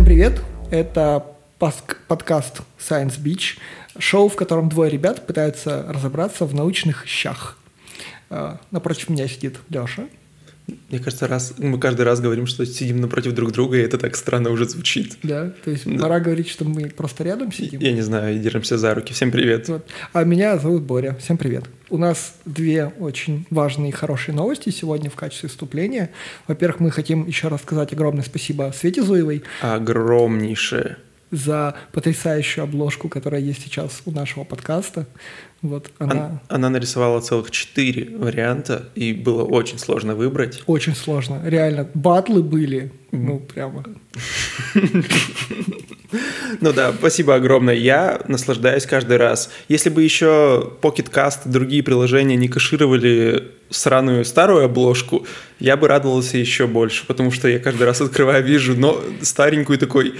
Всем привет! Это подкаст Science Beach, шоу, в котором двое ребят пытаются разобраться в научных щах. А, напротив меня сидит Леша. Мне кажется, раз мы каждый раз говорим, что сидим напротив друг друга, и это так странно уже звучит. Да, то есть да. пора говорить, что мы просто рядом сидим. Я не знаю, держимся за руки. Всем привет. Вот. А меня зовут Боря. Всем привет. У нас две очень важные и хорошие новости сегодня в качестве вступления. Во-первых, мы хотим еще раз сказать огромное спасибо Свете Зуевой. Огромнейшее за потрясающую обложку, которая есть сейчас у нашего подкаста. Вот она... она... Она нарисовала целых четыре варианта, и было очень сложно выбрать. Очень сложно. Реально, батлы были, ну, прямо. Ну да, спасибо огромное. Я наслаждаюсь каждый раз. Если бы еще Pocket Cast и другие приложения не кэшировали сраную старую обложку, я бы радовался еще больше, потому что я каждый раз открываю, вижу но старенькую такой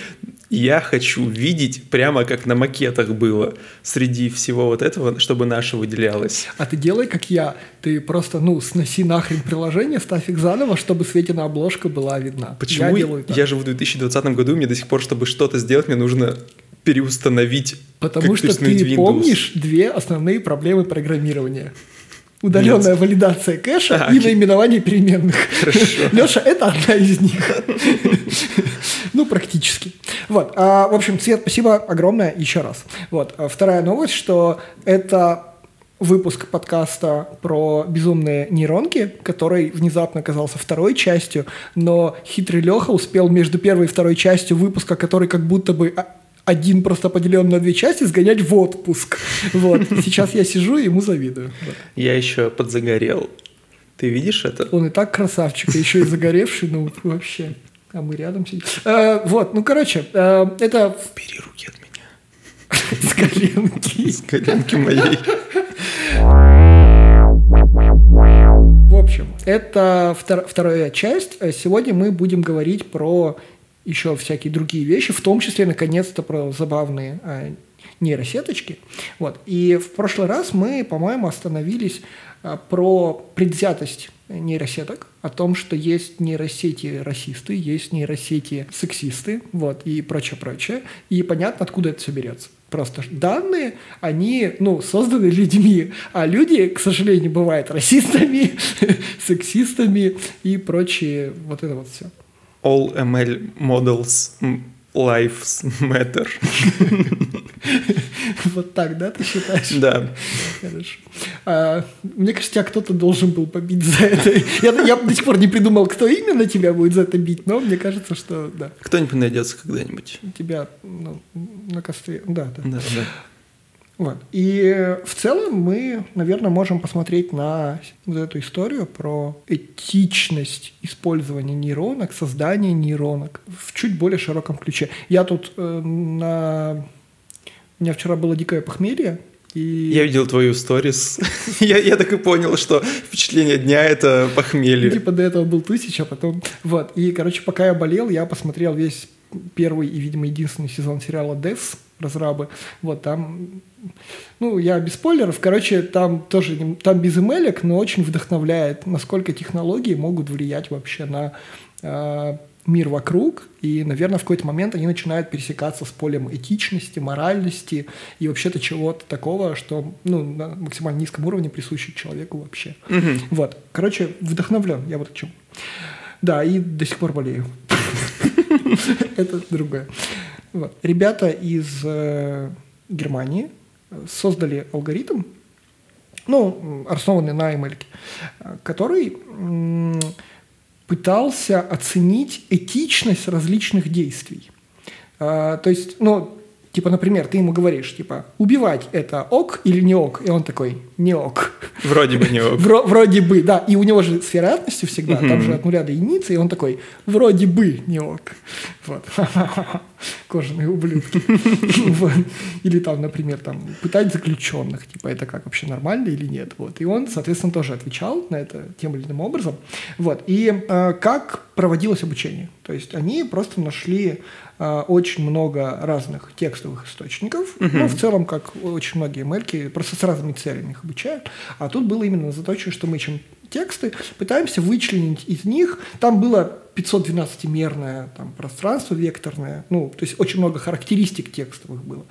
я хочу видеть прямо как на макетах было среди всего вот этого, чтобы наше выделялось. А ты делай как я. Ты просто, ну, сноси нахрен приложение, ставь их заново, чтобы Светина обложка была видна. Почему? Я, делаю так. я живу в 2020 году, мне до сих пор, чтобы что-то сделать, мне нужно переустановить. Потому что ты Windows. помнишь две основные проблемы программирования удаленная Нет. валидация кэша а, и наименование переменных. Леша, это одна из них. ну, практически. Вот. А, в общем, Свет, спасибо огромное еще раз. Вот. А вторая новость, что это выпуск подкаста про безумные нейронки, который внезапно оказался второй частью, но хитрый Леха успел между первой и второй частью выпуска, который как будто бы один просто поделен на две части, сгонять в отпуск. Вот. Сейчас я сижу и ему завидую. Я еще подзагорел. Ты видишь это? Он и так красавчик, еще и загоревший, ну вообще. А мы рядом сидим. А, вот, ну короче, а, это... Бери руки от меня. С коленки. С коленки моей. В общем, это вторая часть. Сегодня мы будем говорить про еще всякие другие вещи, в том числе, наконец-то, про забавные э, нейросеточки. Вот. И в прошлый раз мы, по-моему, остановились э, про предвзятость нейросеток, о том, что есть нейросети расисты, есть нейросети сексисты, вот, и прочее-прочее. И понятно, откуда это все берется. Просто данные, они, ну, созданы людьми, а люди, к сожалению, бывают расистами, сексистами и прочее, вот это вот все all ML models lives matter. Вот так, да, ты считаешь? Да. Хорошо. А, мне кажется, тебя кто-то должен был побить за это. Я, я до сих пор не придумал, кто именно тебя будет за это бить, но мне кажется, что да. Кто-нибудь найдется когда-нибудь. Тебя ну, на костре. Да, да. Да, да. Вот. И в целом мы, наверное, можем посмотреть на вот эту историю про этичность использования нейронок, создания нейронок в чуть более широком ключе. Я тут э, на... У меня вчера было дикое похмелье, и... Я видел твою сторис. я, я так и понял, что впечатление дня — это похмелье. Ну, типа до этого был тысяча, а потом... Вот. И, короче, пока я болел, я посмотрел весь первый и, видимо, единственный сезон сериала «Devs», разрабы. Вот там ну, я без спойлеров, короче, там тоже, там без эмелек, но очень вдохновляет, насколько технологии могут влиять вообще на э, мир вокруг, и, наверное, в какой-то момент они начинают пересекаться с полем этичности, моральности и вообще-то чего-то такого, что, ну, на максимально низком уровне присуще человеку вообще. Угу. Вот, короче, вдохновлен, я вот о чем. Да, и до сих пор болею. Это другое. Ребята из э, Германии создали алгоритм, ну, основанный на ML, который пытался оценить этичность различных действий. А, то есть, ну, Типа, например, ты ему говоришь, типа, убивать это ок или не ок? И он такой, не ок. Вроде бы не ок. Вро- вроде бы, да. И у него же с вероятностью всегда, там же от нуля до единицы, и он такой, вроде бы не ок. Вот. Кожаные ублюдки. Или там, например, там, пытать заключенных, типа, это как вообще нормально или нет? Вот. И он, соответственно, тоже отвечал на это тем или иным образом. Вот. И э, как проводилось обучение? То есть они просто нашли а, очень много разных текстовых источников. Uh-huh. Ну, в целом, как очень многие мельки, просто с разными целями их обучают. А тут было именно заточено, что мы ищем тексты, пытаемся вычленить из них. Там было 512-мерное там, пространство векторное, ну, то есть очень много характеристик текстовых было,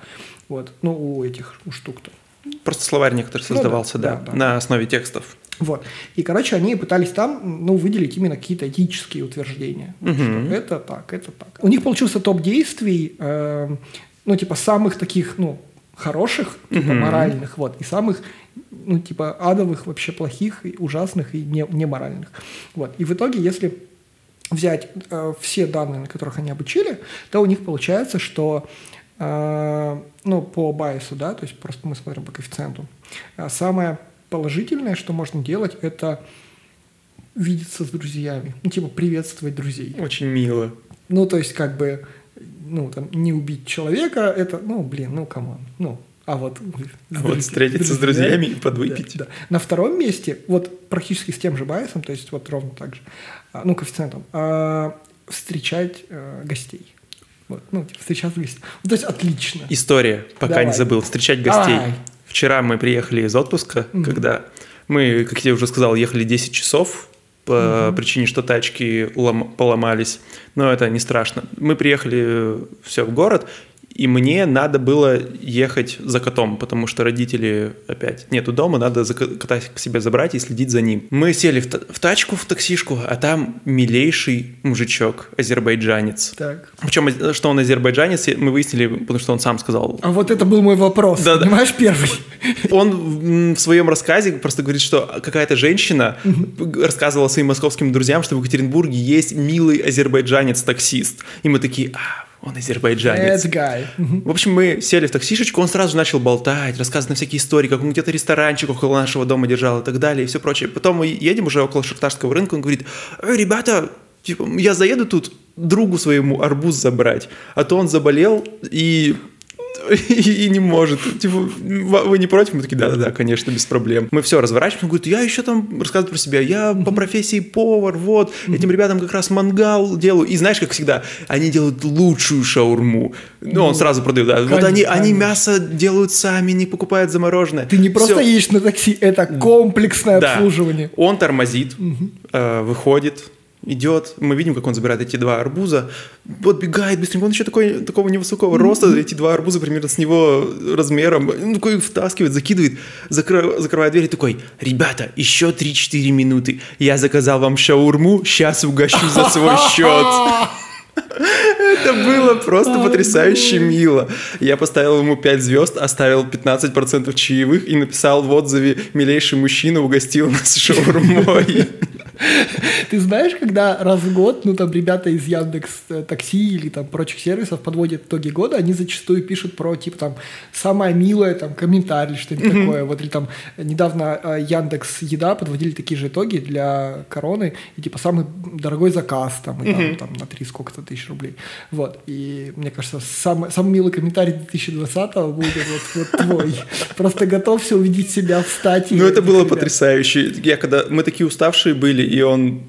вот, ну, у этих у штук-то. Просто словарь некоторый создавался, ну, да, да, да, на основе текстов. Вот. И, короче, они пытались там, ну, выделить именно какие-то этические утверждения. Угу. Что это так, это так. У них получился топ действий, э, ну, типа, самых таких, ну, хороших, типа, угу. моральных, вот, и самых, ну, типа, адовых, вообще плохих, и ужасных и не, неморальных. Вот. И в итоге, если взять э, все данные, на которых они обучили, то у них получается, что э, ну, по байсу, да, то есть просто мы смотрим по коэффициенту, э, самое положительное, что можно делать, это видеться с друзьями, ну, типа приветствовать друзей. Очень мило. Ну, то есть, как бы, ну, там, не убить человека, это, ну, блин, ну, come on, ну, а вот... А вот встретиться с друзьями и подвыпить. Да, да. На втором месте, вот практически с тем же bias ом, то есть вот ровно так же, а, ну, коэффициентом, а, встречать а, гостей. Вот, ну, типа, встречаться с гостями. Ну, то есть отлично. История, пока Давай. не забыл, встречать гостей. Давай. Вчера мы приехали из отпуска, мм когда мы, как я уже сказал, ехали 10 часов по mm причине, что тачки улом- поломались. Но это не страшно. Мы приехали все в город, и мне надо было ехать за котом, потому что родители опять нету дома, надо кота к себе забрать и следить за ним. Мы сели в, в тачку, в таксишку, а там милейший мужичок, азербайджанец. Так. Причем, что он азербайджанец, мы выяснили, потому что он сам сказал. А вот это был мой вопрос, да, понимаешь, первый. Он в своем рассказе просто говорит, что какая-то женщина рассказывала своим московским друзьям, что в Екатеринбурге есть милый азербайджанец-таксист. И мы такие, а, он азербайджанец. That guy. В общем, мы сели в таксишечку, он сразу начал болтать, рассказывать на всякие истории, как он где-то ресторанчик около нашего дома держал и так далее, и все прочее. Потом мы едем уже около шахтарского рынка, он говорит, «Эй, ребята, типа, я заеду тут другу своему арбуз забрать, а то он заболел, и и, не может. Типа, вы не против? Мы такие, да-да-да, конечно, без проблем. Мы все разворачиваем, он говорит, я еще там рассказываю про себя, я по профессии повар, вот, этим ребятам как раз мангал делаю. И знаешь, как всегда, они делают лучшую шаурму. Ну, он сразу продает, да. Вот они, они мясо делают сами, не покупают замороженное. Ты не просто едешь на такси, это комплексное обслуживание. Он тормозит, э, выходит, идет, мы видим, как он забирает эти два арбуза, подбегает быстренько, он еще такой, такого невысокого роста, эти два арбуза примерно с него размером, он такой втаскивает, закидывает, закры, закрывает дверь и такой, ребята, еще 3-4 минуты, я заказал вам шаурму, сейчас угощу за свой счет. Это было просто потрясающе мило. Я поставил ему 5 звезд, оставил 15% чаевых и написал в отзыве «Милейший мужчина угостил нас шаурмой». Ты знаешь, когда раз в год, ну там ребята из Яндекс э, Такси или там прочих сервисов подводят итоги года, они зачастую пишут про типа там самое милое там комментарий, что-нибудь mm-hmm. такое. Вот или там недавно э, Яндекс Еда подводили такие же итоги для короны и типа самый дорогой заказ там, и, mm-hmm. там, там на три сколько-то тысяч рублей. Вот. И мне кажется, самый, самый милый комментарий 2020 будет вот, вот твой. Просто готовься увидеть себя в статье. Ну это было потрясающе. Я когда мы такие уставшие были, и он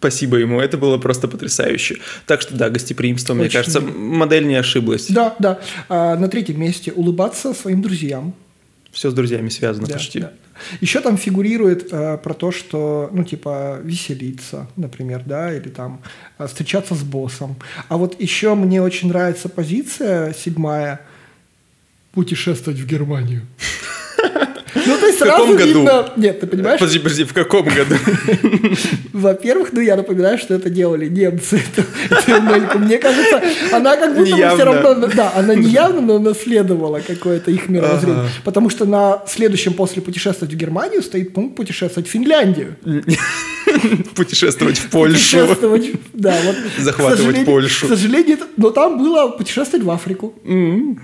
Спасибо ему, это было просто потрясающе. Так что да, гостеприимство, Очень мне кажется, модель не ошиблась. Да, да. А, на третьем месте улыбаться своим друзьям. Все с друзьями связано да, почти. Да. Еще там фигурирует э, про то, что, ну, типа, веселиться, например, да, или там э, встречаться с боссом. А вот еще мне очень нравится позиция седьмая путешествовать в Германию. Ну, то есть в каком году? Видно... Нет, ты понимаешь? Подожди, подожди, в каком году? Во-первых, ну, я напоминаю, что это делали немцы. Мне кажется, она как будто бы все равно... Да, она не явно, но наследовала какое-то их мировоззрение. Потому что на следующем после путешествовать в Германию стоит пункт путешествовать в Финляндию. Путешествовать в Польшу. Путешествовать, да. Вот, Захватывать Польшу. К сожалению, но там было путешествовать в Африку.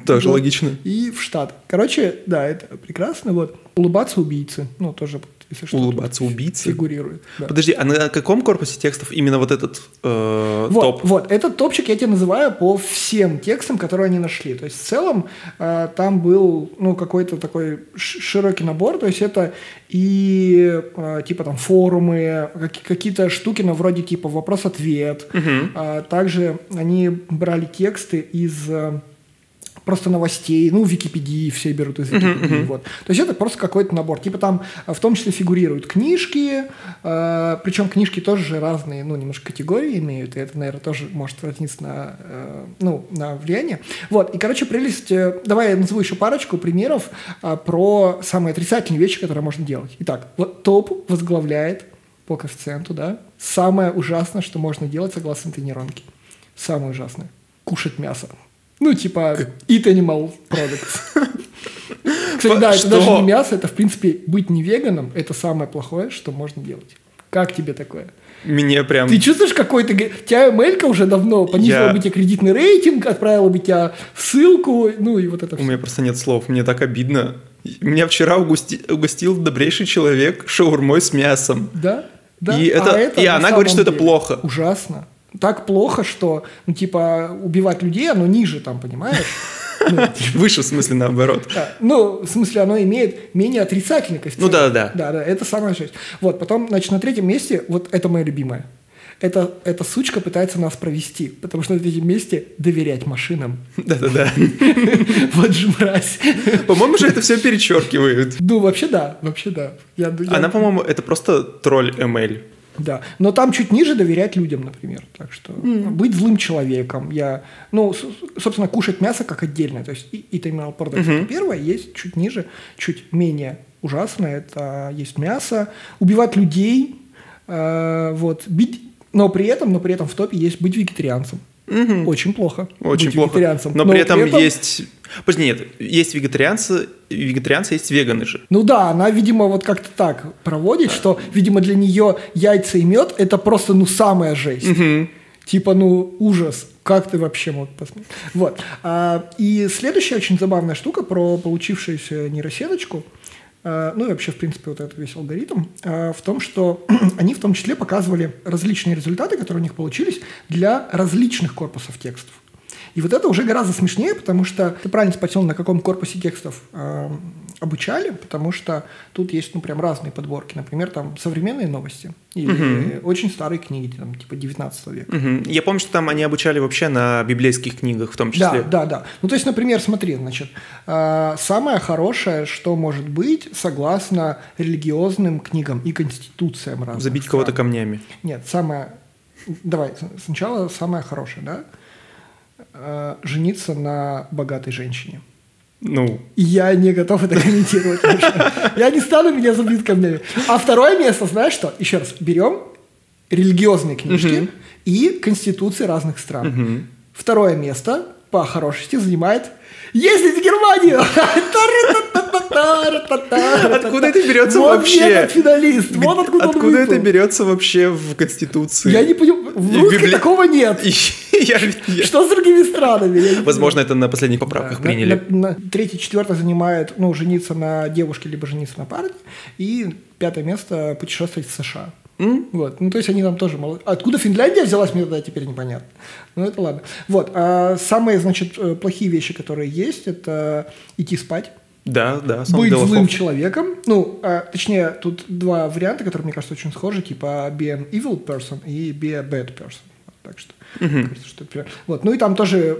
Тоже логично. И в Штат. Короче, да, это прекрасно. Вот. Улыбаться убийцы. Ну, тоже если что. Улыбаться убийцы? Фигурирует. Да. Подожди, а на каком корпусе текстов именно вот этот э, вот, топ? Вот, этот топчик я тебе называю по всем текстам, которые они нашли. То есть в целом э, там был ну, какой-то такой широкий набор. То есть это и э, типа там форумы, какие-то штуки на вроде типа вопрос-ответ. Угу. Э, также они брали тексты из... Э, просто новостей, ну, Википедии все берут из Википедии, uh-huh, вот. То есть это просто какой-то набор. Типа там в том числе фигурируют книжки, э, причем книжки тоже же разные, ну, немножко категории имеют, и это, наверное, тоже может отразиться на, э, ну, на влияние. Вот, и, короче, прелесть, э, давай я назову еще парочку примеров э, про самые отрицательные вещи, которые можно делать. Итак, вот топ возглавляет по коэффициенту, да, самое ужасное, что можно делать согласно этой нейронке. Самое ужасное. Кушать мясо. Ну, типа, eat animal products. Кстати, да, это даже не мясо, это, в принципе, быть не веганом, это самое плохое, что можно делать. Как тебе такое? Мне прям... Ты чувствуешь какой-то... Тебя Мелька уже давно понизила я... бы тебе кредитный рейтинг, отправила бы тебя в ссылку, ну и вот это У все. меня просто нет слов, мне так обидно. Меня вчера угости... угостил добрейший человек шаурмой с мясом. Да? Да. И, это... А это и она говорит, что это плохо. Ужасно. Так плохо, что, ну, типа, убивать людей, оно ниже там, понимаешь? Ну, типа. Выше, в смысле, наоборот. Ну, в смысле, оно имеет менее отрицательный коэффициент. Ну да, да. Да, да, это самое жесть. Вот, потом, значит, на третьем месте, вот это мое любимое. Это, эта сучка пытается нас провести, потому что на третьем месте доверять машинам. Да-да-да. Вот же мразь. По-моему, же это все перечеркивают. Ну, вообще да, вообще да. Она, по-моему, это просто тролль ML. Да, но там чуть ниже доверять людям, например. Так что mm. быть злым человеком. Я, ну, собственно, кушать мясо как отдельное. То есть и, и продукт mm-hmm. первое, есть чуть ниже, чуть менее ужасное. Это есть мясо. Убивать людей, э, вот, бить, но при этом, но при этом в топе есть быть вегетарианцем. Угу. Очень плохо. Очень быть плохо. Вегетарианцем. Но, но при этом, при этом есть. Подожди, нет, есть вегетарианцы, вегетарианцы есть веганы же. Ну да, она, видимо, вот как-то так проводит, что, видимо, для нее яйца и мед это просто ну самая жесть. Угу. Типа, ну, ужас. Как ты вообще мог посмотреть? Вот. А, и следующая очень забавная штука про получившуюся нейросеточку – ну и вообще, в принципе, вот этот весь алгоритм, э, в том, что они в том числе показывали различные результаты, которые у них получились для различных корпусов текстов. И вот это уже гораздо смешнее, потому что ты правильно спросил, на каком корпусе текстов э, обучали, потому что тут есть, ну, прям разные подборки. Например, там современные новости или угу. очень старые книги, там, типа 19 века. Угу. Я помню, что там они обучали вообще на библейских книгах в том числе. Да, да, да. Ну, то есть, например, смотри, значит, э, самое хорошее, что может быть, согласно религиозным книгам и конституциям разных Забить кого-то камнями. Нет, самое... Давай, сначала самое хорошее, да? Э, жениться на богатой женщине. Ну. Я не готов это комментировать. Я не стану меня забить камнями. А второе место, знаешь что? Еще раз, берем религиозные книжки и конституции разных стран. Второе место по хорошести занимает ездить в Германию. Откуда это берется вообще? этот финалист. Вот откуда Откуда это берется вообще в Конституции? Я не понимаю. В русской Библи... такого нет. я, я... Что с другими странами? Возможно, это на последних поправках да, приняли. На, на, на, третье, четвертое занимает, ну, жениться на девушке, либо жениться на парне. И пятое место путешествовать в США. Mm? Вот. Ну, то есть они там тоже мало... Откуда Финляндия взялась, мне тогда теперь непонятно. Ну, это ладно. Вот. А самые, значит, э, плохие вещи, которые есть, это идти спать. Да, да. Быть злым человеком. Ну, а, точнее, тут два варианта, которые, мне кажется, очень схожи, типа be an evil person и be a bad person. Так что, uh-huh. кажется, что вот. Ну и там тоже,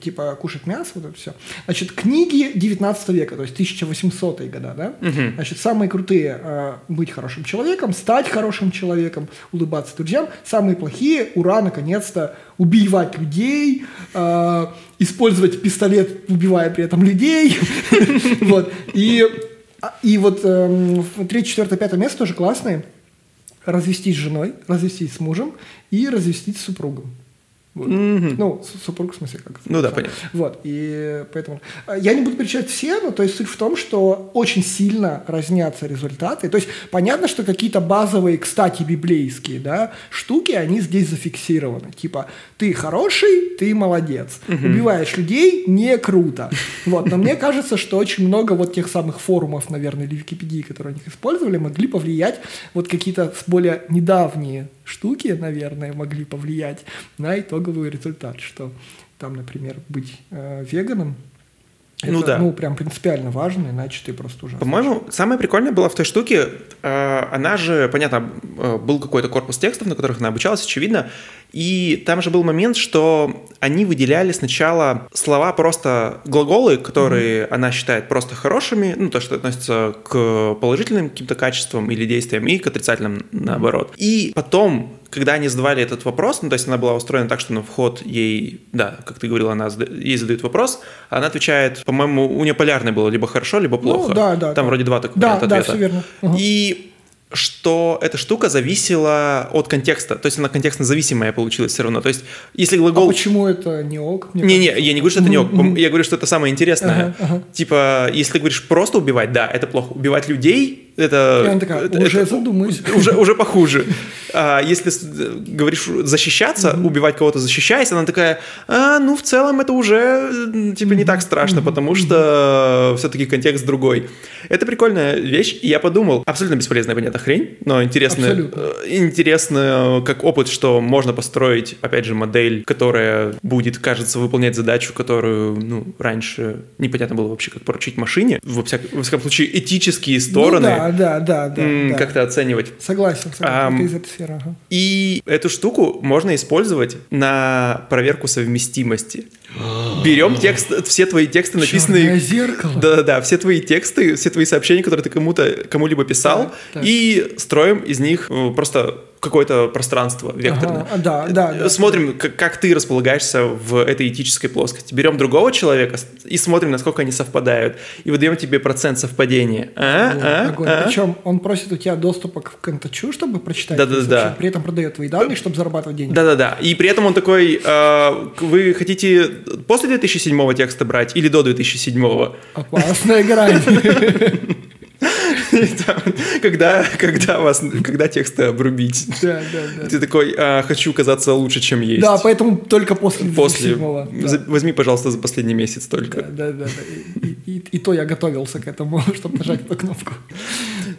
типа, кушать мясо, вот это все. Значит, книги 19 века, то есть 1800-е года, да? Uh-huh. Значит, самые крутые э, быть хорошим человеком, стать хорошим человеком, улыбаться друзьям. Самые плохие, ура, наконец-то, убивать людей, э, использовать пистолет, убивая при этом людей. Вот. И, и вот эм, третье, четвертое, пятое место тоже классные развестись с женой, развестись с мужем и развестись с супругом. Вот. Mm-hmm. Ну, супруг, в смысле, как Ну да, понятно. Вот, и поэтому... Я не буду перечислять все, но то есть суть в том, что очень сильно разнятся результаты. То есть понятно, что какие-то базовые, кстати, библейские, да, штуки, они здесь зафиксированы. Типа, ты хороший, ты молодец. Mm-hmm. Убиваешь людей, не круто. Вот, но мне кажется, что очень много вот тех самых форумов, наверное, или Википедии, которые они использовали, могли повлиять вот какие-то более недавние штуки, наверное, могли повлиять на итоговый результат, что там, например, быть э, веганом Это, Ну да. Ну, прям принципиально важно, иначе ты просто уже... По-моему, самое прикольное было в той штуке, э, она же, понятно, э, был какой-то корпус текстов, на которых она обучалась, очевидно, и там же был момент, что они выделяли сначала слова просто глаголы, которые она считает просто хорошими, ну, то, что относится к положительным каким-то качествам или действиям, и к отрицательным наоборот. И потом когда они задавали этот вопрос, ну, то есть она была устроена так, что на вход ей, да, как ты говорил, она зада- ей задают вопрос, а она отвечает, по-моему, у нее полярное было либо хорошо, либо плохо. Ну, да, да. Там да. вроде два таких Да, варианта да, ответа. все верно. Ага. И что эта штука зависела от контекста. То есть она контекстно зависимая получилась все равно. То есть если А глагол... почему это не ок? Не-не, кажется? я не говорю, что это не ок. Я говорю, что это самое интересное. Ага, ага. Типа, если ты говоришь просто убивать, да, это плохо. Убивать людей, это... И она такая, это- уже это- задумаюсь. уже, уже похуже. А если с- говоришь защищаться, убивать кого-то защищаясь, она такая, а, ну, в целом это уже, м, типа, не так страшно, потому что все-таки контекст другой. Это прикольная вещь, и я подумал, абсолютно бесполезная, понятно, хрень, но интересно, э, интересно как опыт, что можно построить, опять же, модель, которая будет, кажется, выполнять задачу, которую, ну, раньше непонятно было вообще, как поручить машине. Во, всяк- во всяком случае, этические стороны Ну, да, да, да, да, м, да. как-то оценивать. Согласен, согласен. Из этой сферы. ага. И эту штуку можно использовать на проверку совместимости. Берем текст, все твои тексты написанные... зеркало. Да-да-да, все твои тексты, все твои сообщения, которые ты кому-то, кому-либо писал, Так, так. и строим из них э, просто какое-то пространство векторное. Ага, да, да, да. Смотрим, как, как ты располагаешься в этой этической плоскости. Берем другого человека и смотрим, насколько они совпадают. И выдаем тебе процент совпадения. А? А? Огонь. А? Причем он просит у тебя доступа к контачу, чтобы прочитать Да-да-да. твои сообщения, при этом продает твои данные, чтобы зарабатывать деньги. Да-да-да. И при этом он такой, э, вы хотите после 2007 текста брать или до 2007? Опасная грань. Когда, когда, вас, когда тексты обрубить? Да, да, да. Ты такой, «А, хочу казаться лучше, чем есть. Да, поэтому только после После. 2007-го. Да. Возьми, пожалуйста, за последний месяц только. Да, да, да. да. И, и- и то я готовился к этому, чтобы нажать эту кнопку.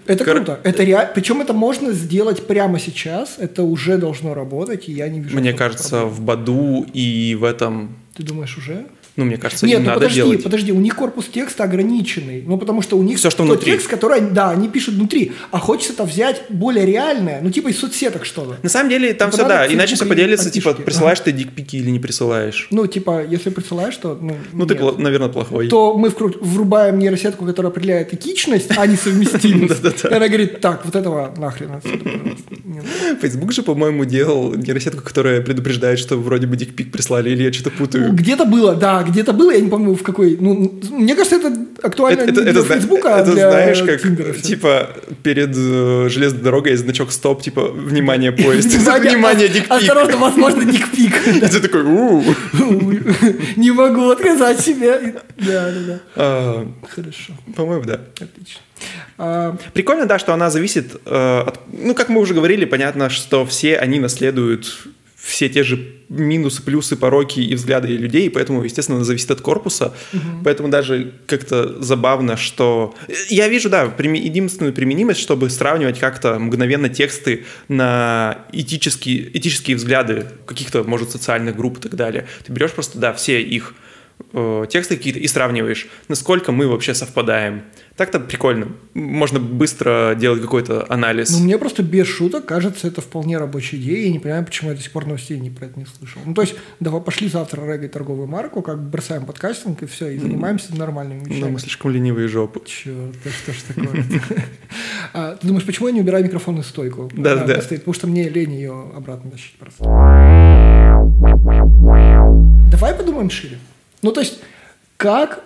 Это Кор- круто. Это реально. Причем это можно сделать прямо сейчас. Это уже должно работать, и я не вижу. Мне кажется, проблем. в Баду и в этом... Ты думаешь уже? Ну, мне кажется, Нет, им ну надо подожди, делать. подожди, у них корпус текста ограниченный. Ну, потому что у них Всё, что тот внутри. текст, который, да, они пишут внутри. А хочется это взять более реальное, ну, типа из соцсеток что-то. На самом деле, там Это все, да, иначе все поделится, типа, присылаешь ты дикпики или не присылаешь. Ну, типа, если присылаешь, то, ну, Ну, ты, нет. наверное, плохой. то мы вкру- врубаем нейросетку, которая определяет этичность, а не совместимость. И она говорит, так, вот этого нахрен. Facebook же, по-моему, делал нейросетку, которая предупреждает, что вроде бы дикпик прислали, или я что-то путаю. Где-то было, да, где-то было, я не помню в какой. Ну, мне кажется, это актуально Это, это, для Фейсбука, а это для знаешь, как Тиндера типа перед э, железной дорогой есть значок стоп, типа внимание поезд, Внимание, ос- дикпик. Осторожно, возможно, дикпик. И ты такой. Не могу отказать себе. Да, да, да. А, Хорошо, По-моему, да. отлично. А, Прикольно, да, что она зависит э, от... Ну, как мы уже говорили, понятно, что все они наследуют все те же минусы, плюсы, пороки и взгляды людей, поэтому, естественно, зависит от корпуса. Поэтому даже как-то забавно, что... Я вижу, да, единственную применимость, чтобы сравнивать как-то мгновенно тексты на этические, этические взгляды каких-то, может, социальных групп и так далее. Ты берешь просто, да, все их э, тексты какие-то и сравниваешь, насколько мы вообще совпадаем. Так-то прикольно. Можно быстро делать какой-то анализ. Ну, мне просто без шуток кажется, это вполне рабочая идея. Я не понимаю, почему я до сих пор новостей не про это не слышал. Ну, то есть, давай пошли завтра регать торговую марку, как бы бросаем подкастинг и все, и занимаемся нормальными Но вещами. мы слишком ленивые жопы. Черт, да что ж такое? А, Ты думаешь, почему я не убираю микрофонную стойку? Да, да. стоит, Потому что мне лень ее обратно тащить просто. Давай подумаем шире. Ну, то есть, как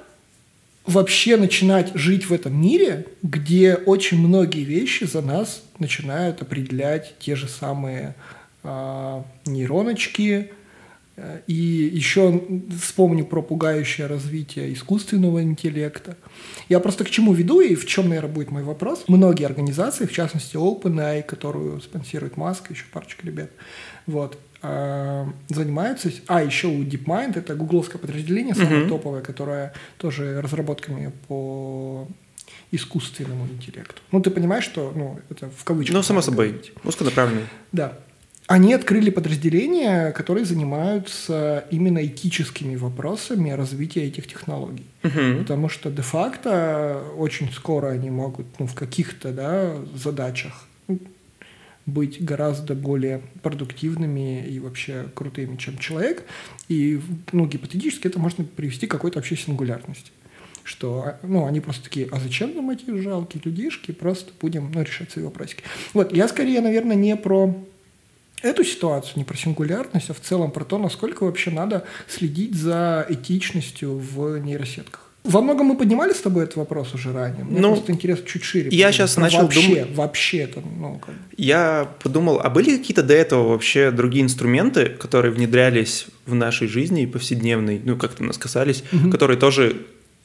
вообще начинать жить в этом мире, где очень многие вещи за нас начинают определять те же самые а, нейроночки, э, и еще вспомню про пугающее развитие искусственного интеллекта. Я просто к чему веду и в чем, наверное, будет мой вопрос. Многие организации, в частности OpenAI, которую спонсирует Маск, еще парочка ребят, вот, занимаются... А, еще у DeepMind, это гугловское подразделение, самое топовое, которое тоже разработками по искусственному интеллекту. Ну, ты понимаешь, что, ну, это в кавычках. Ну, само собой. говорить. Узконаправленный. Да. они открыли подразделения, которые занимаются именно этическими вопросами развития этих технологий. Мгм. Потому что де-факто очень скоро они могут ну, в каких-то да, задачах быть гораздо более продуктивными и вообще крутыми, чем человек. И ну, гипотетически это можно привести к какой-то вообще сингулярности. Что а, ну, они просто такие, а зачем нам эти жалкие людишки, просто будем ну, решать свои вопросики. Вот, я скорее, наверное, не про эту ситуацию, не про сингулярность, а в целом про то, насколько вообще надо следить за этичностью в нейросетках. Во многом мы поднимали с тобой этот вопрос уже ранее. Мне Ну, просто интересно чуть шире. я щас Про начал вообще, думать- Вообще это, ну, как. Я подумал, а были какие-то до этого вообще другие инструменты, которые внедрялись в нашей жизни и повседневной, ну, как-то нас касались, которые тоже,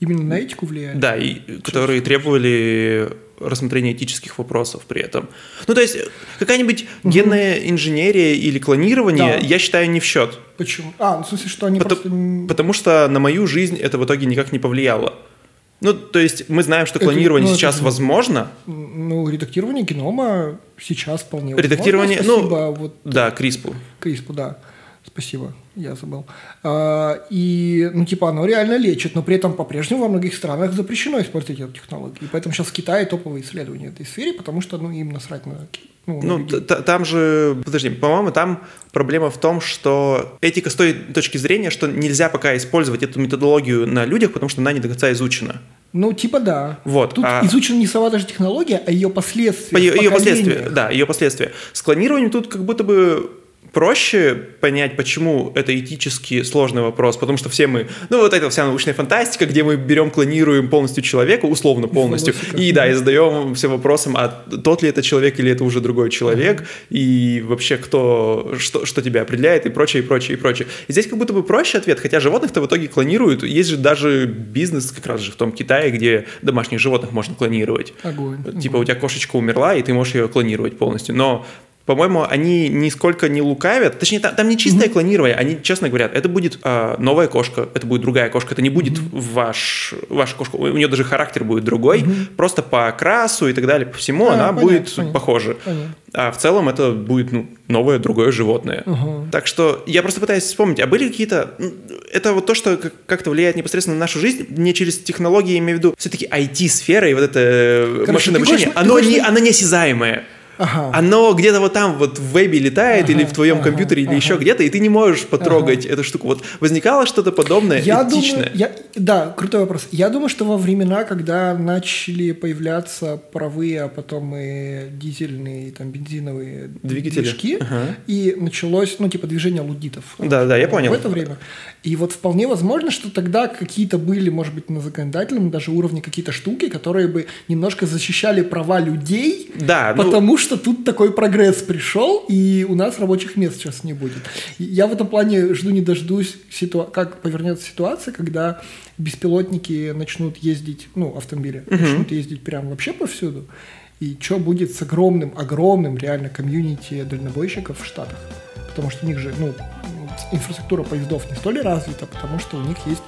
Именно на этику влияет? да, и которые требовали рассмотрения этических вопросов при этом. Ну, то есть какая-нибудь генная инженерия или клонирование, Да. я считаю, не в счет. Почему? А, ну, в смысле, что они Потому, просто... потому что на мою жизнь это в итоге никак не повлияло. Ну, то есть мы знаем, что Это- клонирование ну, это сейчас же- возможно. Ну, редактирование генома сейчас вполне возможно. Редактирование, ну, Спасибо, вот Да, Криспу. Криспу, да. Спасибо, я забыл. А, и, ну, типа, оно реально лечит, но при этом по-прежнему во многих странах запрещено использовать эту технологию. И поэтому сейчас в Китае топовые исследования в этой сфере, потому что, ну, им насрать на, ну, Ну, там же, подожди, по-моему, там проблема в том, что этика с той точки зрения, что нельзя пока использовать эту методологию на людях, потому что она не до конца изучена. Ну, типа, да. Вот, Тут а- изучена не сама даже технология, а ее последствия. По ее, ее последствия, да, ее последствия. С клонированием тут как будто бы проще понять, почему это этически сложный вопрос, потому что все мы, ну вот эта вся научная фантастика, где мы берем, клонируем полностью человека, условно полностью, и да, и задаем все вопросом, а тот ли это человек или это уже другой человек, и вообще кто, что, что тебя определяет, и прочее, и прочее, и прочее. И здесь как будто бы проще ответ, хотя животных-то в итоге клонируют, есть же даже бизнес как раз же в том Китае, где домашних животных можно клонировать. Огонь. Типа у тебя кошечка умерла, и ты можешь ее клонировать полностью. Но по-моему, они нисколько не лукавят. Точнее, там, там не чистое клонирование. Они честно говорят, это будет а, новая кошка, это будет другая кошка, это не будет ваш, ваша кошка. У нее даже характер будет другой. Просто по окрасу и так далее, по всему А, она понятно, будет понятно. похожа. Понятно. А в целом это будет ну, новое, другое животное. Ага. Так что я просто пытаюсь вспомнить, а были какие-то... Это вот то, что как- как-то влияет непосредственно на нашу жизнь, не через технологии, я имею в виду, все-таки IT-сфера и вот это э, Короче, машинное обучение, хочешь- оно, хочешь не, оно неосязаемое. Ага. Оно где-то вот там вот в вебе летает Ага, или в твоем ага, компьютере или ага. еще где-то, и ты не можешь потрогать эту штуку. Вот возникало что-то подобное, Я этичное? думаю, я, да, крутой вопрос. Я думаю, что во времена, когда начали появляться паровые, а потом и дизельные, там, бензиновые Двигатели. движки, Ага. и началось, ну, типа, движение лудитов. Да, да, я понял. В это время. И вот вполне возможно, что тогда какие-то были, может быть, на законодательном даже уровне какие-то штуки, которые бы немножко защищали права людей, Да, ну- потому что тут такой прогресс пришел, и у нас рабочих мест сейчас не будет. Я в этом плане жду не дождусь, ситуа- как повернется ситуация, когда беспилотники начнут ездить, ну, автомобили, начнут ездить прям вообще повсюду. И что будет с огромным, огромным реально комьюнити дальнобойщиков в Штатах? Потому что у них же, ну, инфраструктура поездов не столь развита, потому что у них есть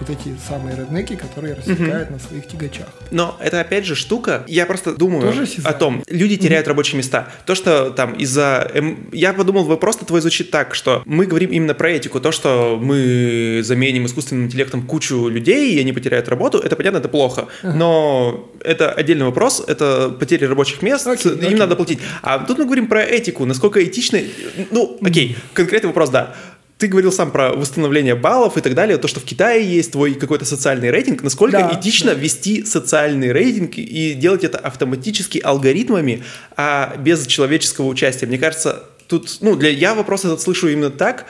вот эти самые реднеки, которые рассекают на своих тягачах. Но это опять же штука. Я просто думаю Тоже о том, люди теряют рабочие места. То, что там из-за... эм, Я подумал, вопрос твой звучит так, что мы говорим именно про этику. То, что мы заменим искусственным интеллектом кучу людей, и они потеряют работу, это понятно, это плохо. Но это отдельный вопрос, это потеря рабочих мест, Окей, им окей. надо платить. А тут мы говорим про этику, насколько этично... Ну, окей, конкретный вопрос, да. Ты говорил сам про восстановление баллов и так далее, то, что в Китае есть твой какой-то социальный рейтинг. Насколько Да, этично вести социальный рейтинг и делать это автоматически алгоритмами, а без человеческого участия? Мне кажется, тут, ну, для я вопрос этот слышу именно так,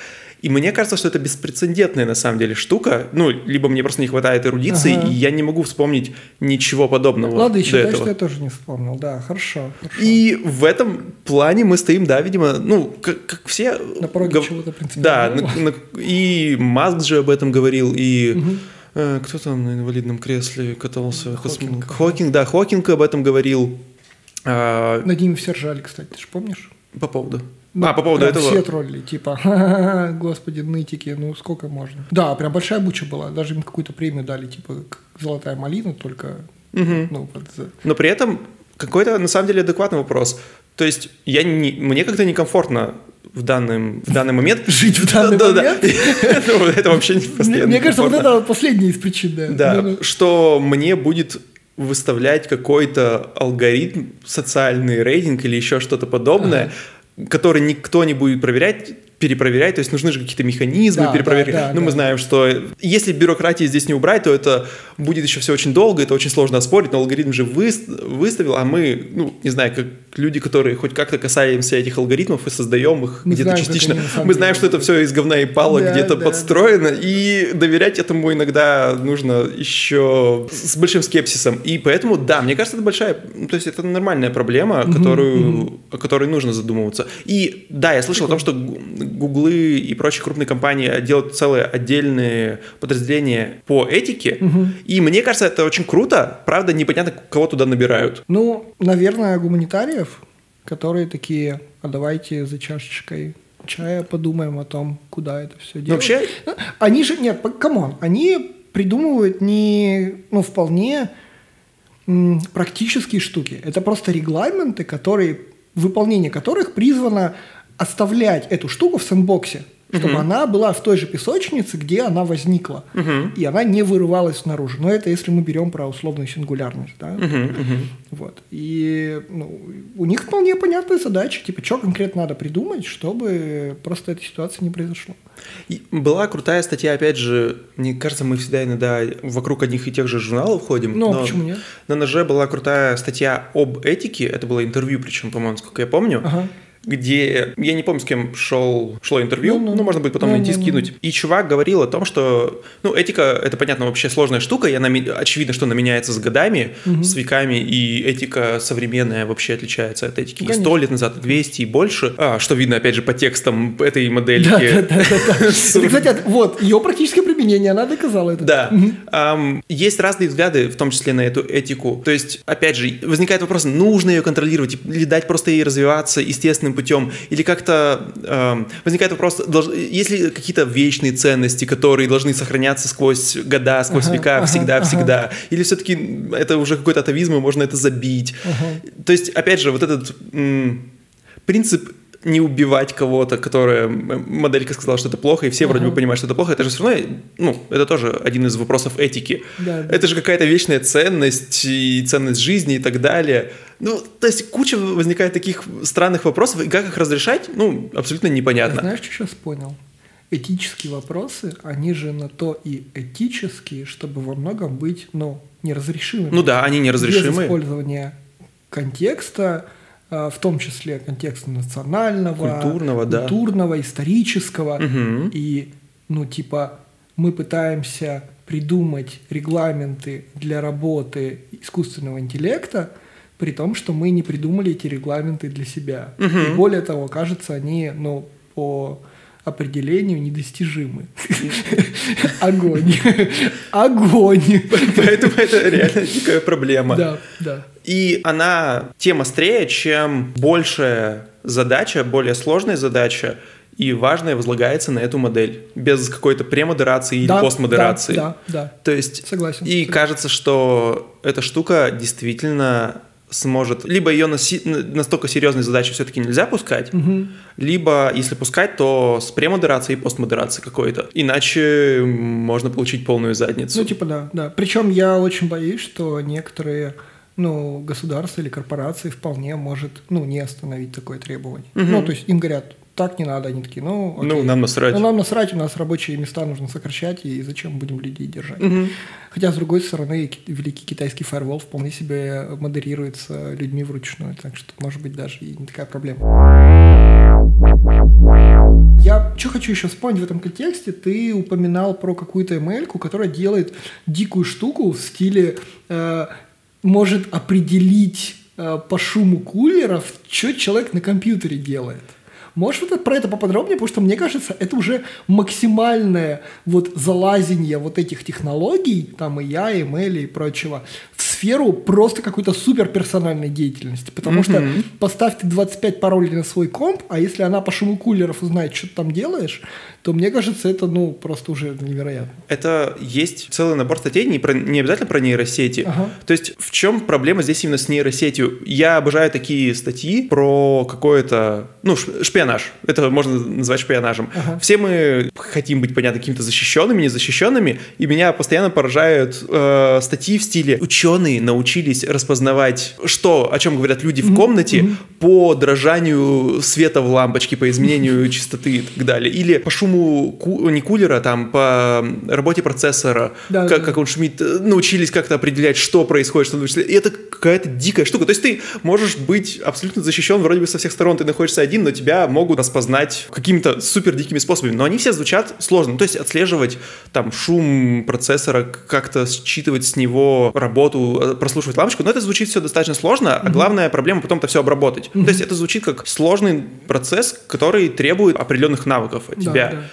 и мне кажется, что это беспрецедентная на самом деле штука. Ну, либо мне просто не хватает эрудиции, Ага. и я не могу вспомнить ничего подобного Ладно, до считай, этого. я тоже не вспомнил. Да, хорошо. хорошо. И в этом плане мы стоим, да, видимо, ну, как, как все... На пороге гов- чего-то Да, принципиального. на- на- и Маск же об этом говорил, и э, кто там на инвалидном кресле катался? Хокинг. Хокинг, да, Хокинг об этом говорил. А, Над ними все ржали, кстати, ты же помнишь? по поводу... Ну, а, по поводу этого... Все тролли, типа, «Ха-ха-ха, господи, нытики, ну сколько можно? Да, прям большая буча была, даже им какую-то премию дали, типа, золотая малина, только, ну, вот за- Но при этом какой-то, на самом деле, адекватный вопрос. То есть я не, мне как-то некомфортно в, данный, в данный момент. Жить в данный Да, момент? да. Ну, Это вообще не Мне кажется, вот это последняя из причин, да. Да, Ну-ну. что мне будет выставлять какой-то алгоритм, социальный рейтинг или еще что-то подобное, который никто не будет проверять, перепроверять, то есть нужны же какие-то механизмы Да, перепроверки. да, да, ну, мы да. знаем, что если бюрократии здесь не убрать, то это будет еще все очень долго, это очень сложно оспорить, но алгоритм же выс- выставил, а мы, ну, не знаю, как люди, которые хоть как-то касаемся этих алгоритмов и создаем их Мы где-то частично, мы деле знаем, что это все из говна и палок Да, где-то да, подстроено, и доверять этому иногда нужно еще с большим скепсисом. И поэтому, да, мне кажется, это большая, ну, то есть это нормальная проблема, которую, о которой нужно задумываться. И да, я слышал о том, что гуглы и прочие крупные компании делают целые отдельные подразделения по этике, и мне кажется, это очень круто. Правда, непонятно, кого туда набирают. Ну, наверное, гуманитариев, которые такие, а давайте за чашечкой чая подумаем о том, куда это все делать. Вообще, Ну, Они же, нет, come on, они придумывают не, ну, вполне м, практические штуки. Это просто регламенты, которые, выполнение которых призвано оставлять эту штуку в сэндбоксе, чтобы она была в той же песочнице, где она возникла, и она не вырывалась наружу. Но это если мы берем про условную сингулярность, да? Вот. И ну, у них вполне понятная задача, типа, что конкретно надо придумать, чтобы просто эта ситуация не произошла. И Была крутая статья, опять же, мне кажется, мы всегда иногда вокруг одних и тех же журналов ходим. Ну, а но почему нет? На ноже была крутая статья об этике, это было интервью, причем, по-моему, сколько я помню, Ага. Где, я не помню, с кем шел, шло интервью, Ну, ну, ну, можно будет потом ну, найти, ну, ну. скинуть. И чувак говорил о том, что, ну, этика, это, понятно, вообще сложная штука, и она, очевидно, что она меняется с годами, с веками, и этика современная вообще отличается от этики и 100 конечно. лет назад, и 200 и больше, а, что видно, опять же, по текстам этой модельки. Да, да, да, да, да. Кстати, от- вот, ее практическое применение, она доказала это. Да. Есть разные взгляды, в том числе на эту этику. То есть, опять же, возникает вопрос, нужно ее контролировать или дать просто ей развиваться естественным путем, или как-то ам, возникает вопрос, долж- есть ли какие-то вечные ценности, которые должны сохраняться сквозь года, сквозь Ага, века, ага, всегда-всегда, или все-таки это уже какой-то атовизм, и можно это забить. То есть, опять же, вот этот м, принцип не убивать кого-то, которая моделька сказала, что это плохо, и все вроде бы понимают, что это плохо, это же все равно, ну, это тоже один из вопросов этики. Да, да. Это же какая-то вечная ценность и ценность жизни и так далее. Ну, то есть куча возникает таких странных вопросов, и как их разрешать, ну, абсолютно непонятно. Знаешь, что сейчас понял? Этические вопросы, они же на то и этические, чтобы во многом быть, ну, неразрешимыми. Ну да, они Без неразрешимы. использования контекста, в том числе контекста национального, Культурного, да. культурного, исторического. Мгм. И, ну, типа, мы пытаемся придумать регламенты для работы искусственного интеллекта, при том, что мы не придумали эти регламенты для себя. И более того, кажется, они, ну, по определению недостижимы. Огонь. Огонь. Поэтому это реально дикая проблема. Да, да. И она тем острее, чем большая задача, более сложная задача и важная возлагается на эту модель. Без какой-то премодерации или Да, постмодерации. Да, да, То есть, Согласен, и согласен. кажется, что эта штука действительно сможет... Либо ее настолько серьезной задачи все-таки нельзя пускать, либо, если пускать, то с премодерацией и постмодерацией какой-то. Иначе можно получить полную задницу. Ну, типа, да, да. Причем я очень боюсь, что некоторые ну, государства или корпорации вполне может, ну, не остановить такое требование. Ну, то есть им говорят, так не надо, они такие, ну, окей. Ну, нам насрать. Ну, нам насрать, у нас рабочие места нужно сокращать, и зачем будем людей держать? Хотя, с другой стороны, ки- великий китайский фаервол вполне себе модерируется людьми вручную, так что, может быть, даже и не такая проблема. Я что хочу еще вспомнить в этом контексте, ты упоминал про какую-то ML, которая делает дикую штуку в стиле э, может определить э, по шуму кулеров, что человек на компьютере делает. Можешь вот это- про это поподробнее, потому что мне кажется, это уже максимальное вот залазение вот этих технологий, там и я, и ML и прочего, в сферу просто какой-то суперперсональной деятельности. Потому mm-hmm. что поставь ты 25 паролей на свой комп, а если она по шуму кулеров узнает, что ты там делаешь, то мне кажется, это ну просто уже невероятно. Это есть целый набор статей, не, про, не обязательно про нейросети. Ага. То есть в чем проблема здесь именно с нейросетью? Я обожаю такие статьи про какое-то, ну, шпионаж. Это можно назвать шпионажем. Ага. Все мы хотим быть, понятно, какими-то защищенными, незащищенными, и меня постоянно поражают э, статьи в стиле «Ученые научились распознавать, что, о чем говорят люди в комнате mm-hmm. по дрожанию света в лампочке, по изменению частоты и так далее». Или по шуму, ку- не кулера, там, по работе процессора, да, как, да. как он шумит, э, научились как-то определять, что происходит, что И это какая-то дикая штука. То есть ты можешь быть абсолютно защищен вроде бы со всех сторон, ты находишься один, но тебя могут распознать какими-то супер дикими способами. Но они все звучат сложно. Ну, то есть отслеживать там шум процессора, как-то считывать с него работу, э, прослушивать лампочку, но это звучит все достаточно сложно, mm-hmm. а главная проблема потом это все обработать. Mm-hmm. То есть это звучит как сложный процесс, который требует определенных навыков от да, тебя. Да.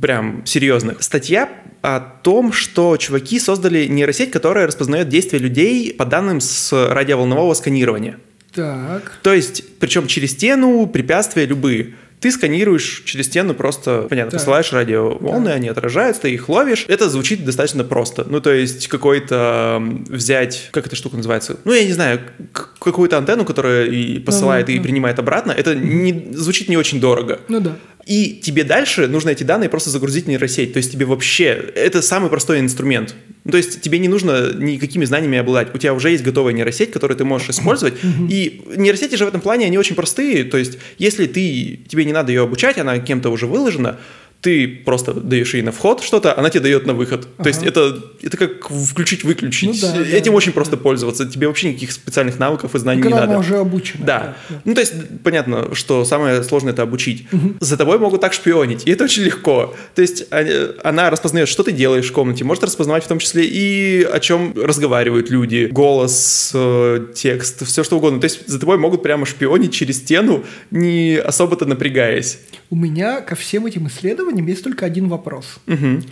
Прям серьезных. Статья о том, что чуваки создали нейросеть, которая распознает действия людей по данным с радиоволнового сканирования. Так. То есть, причем через стену, препятствия любые. Ты сканируешь через стену просто, понятно, да. посылаешь радиоволны, да. они отражаются, ты их ловишь. Это звучит достаточно просто. Ну, то есть какой-то взять, как эта штука называется? Ну, я не знаю, какую-то антенну, которая и посылает, да, и да. принимает обратно. Это не, звучит не очень дорого. Ну да. И тебе дальше нужно эти данные просто загрузить в нейросеть. То есть тебе вообще... Это самый простой инструмент. То есть тебе не нужно никакими знаниями обладать. У тебя уже есть готовая нейросеть, которую ты можешь использовать. И нейросети же в этом плане, они очень простые. То есть если ты, тебе не надо ее обучать, она кем-то уже выложена, ты просто даешь ей на вход что-то, она тебе дает на выход. Ага. То есть это, это как включить-выключить. Ну, да, Этим да, очень да. просто пользоваться. Тебе вообще никаких специальных навыков и знаний Когда не надо. уже обучена. Да. Да, да. Ну, то есть понятно, что самое сложное это обучить. Угу. За тобой могут так шпионить, и это очень легко. То есть она распознает, что ты делаешь в комнате, может распознавать в том числе и о чем разговаривают люди, голос, э, текст, все что угодно. То есть за тобой могут прямо шпионить через стену, не особо-то напрягаясь. У меня ко всем этим исследованиям исследованиям есть только один вопрос. Угу.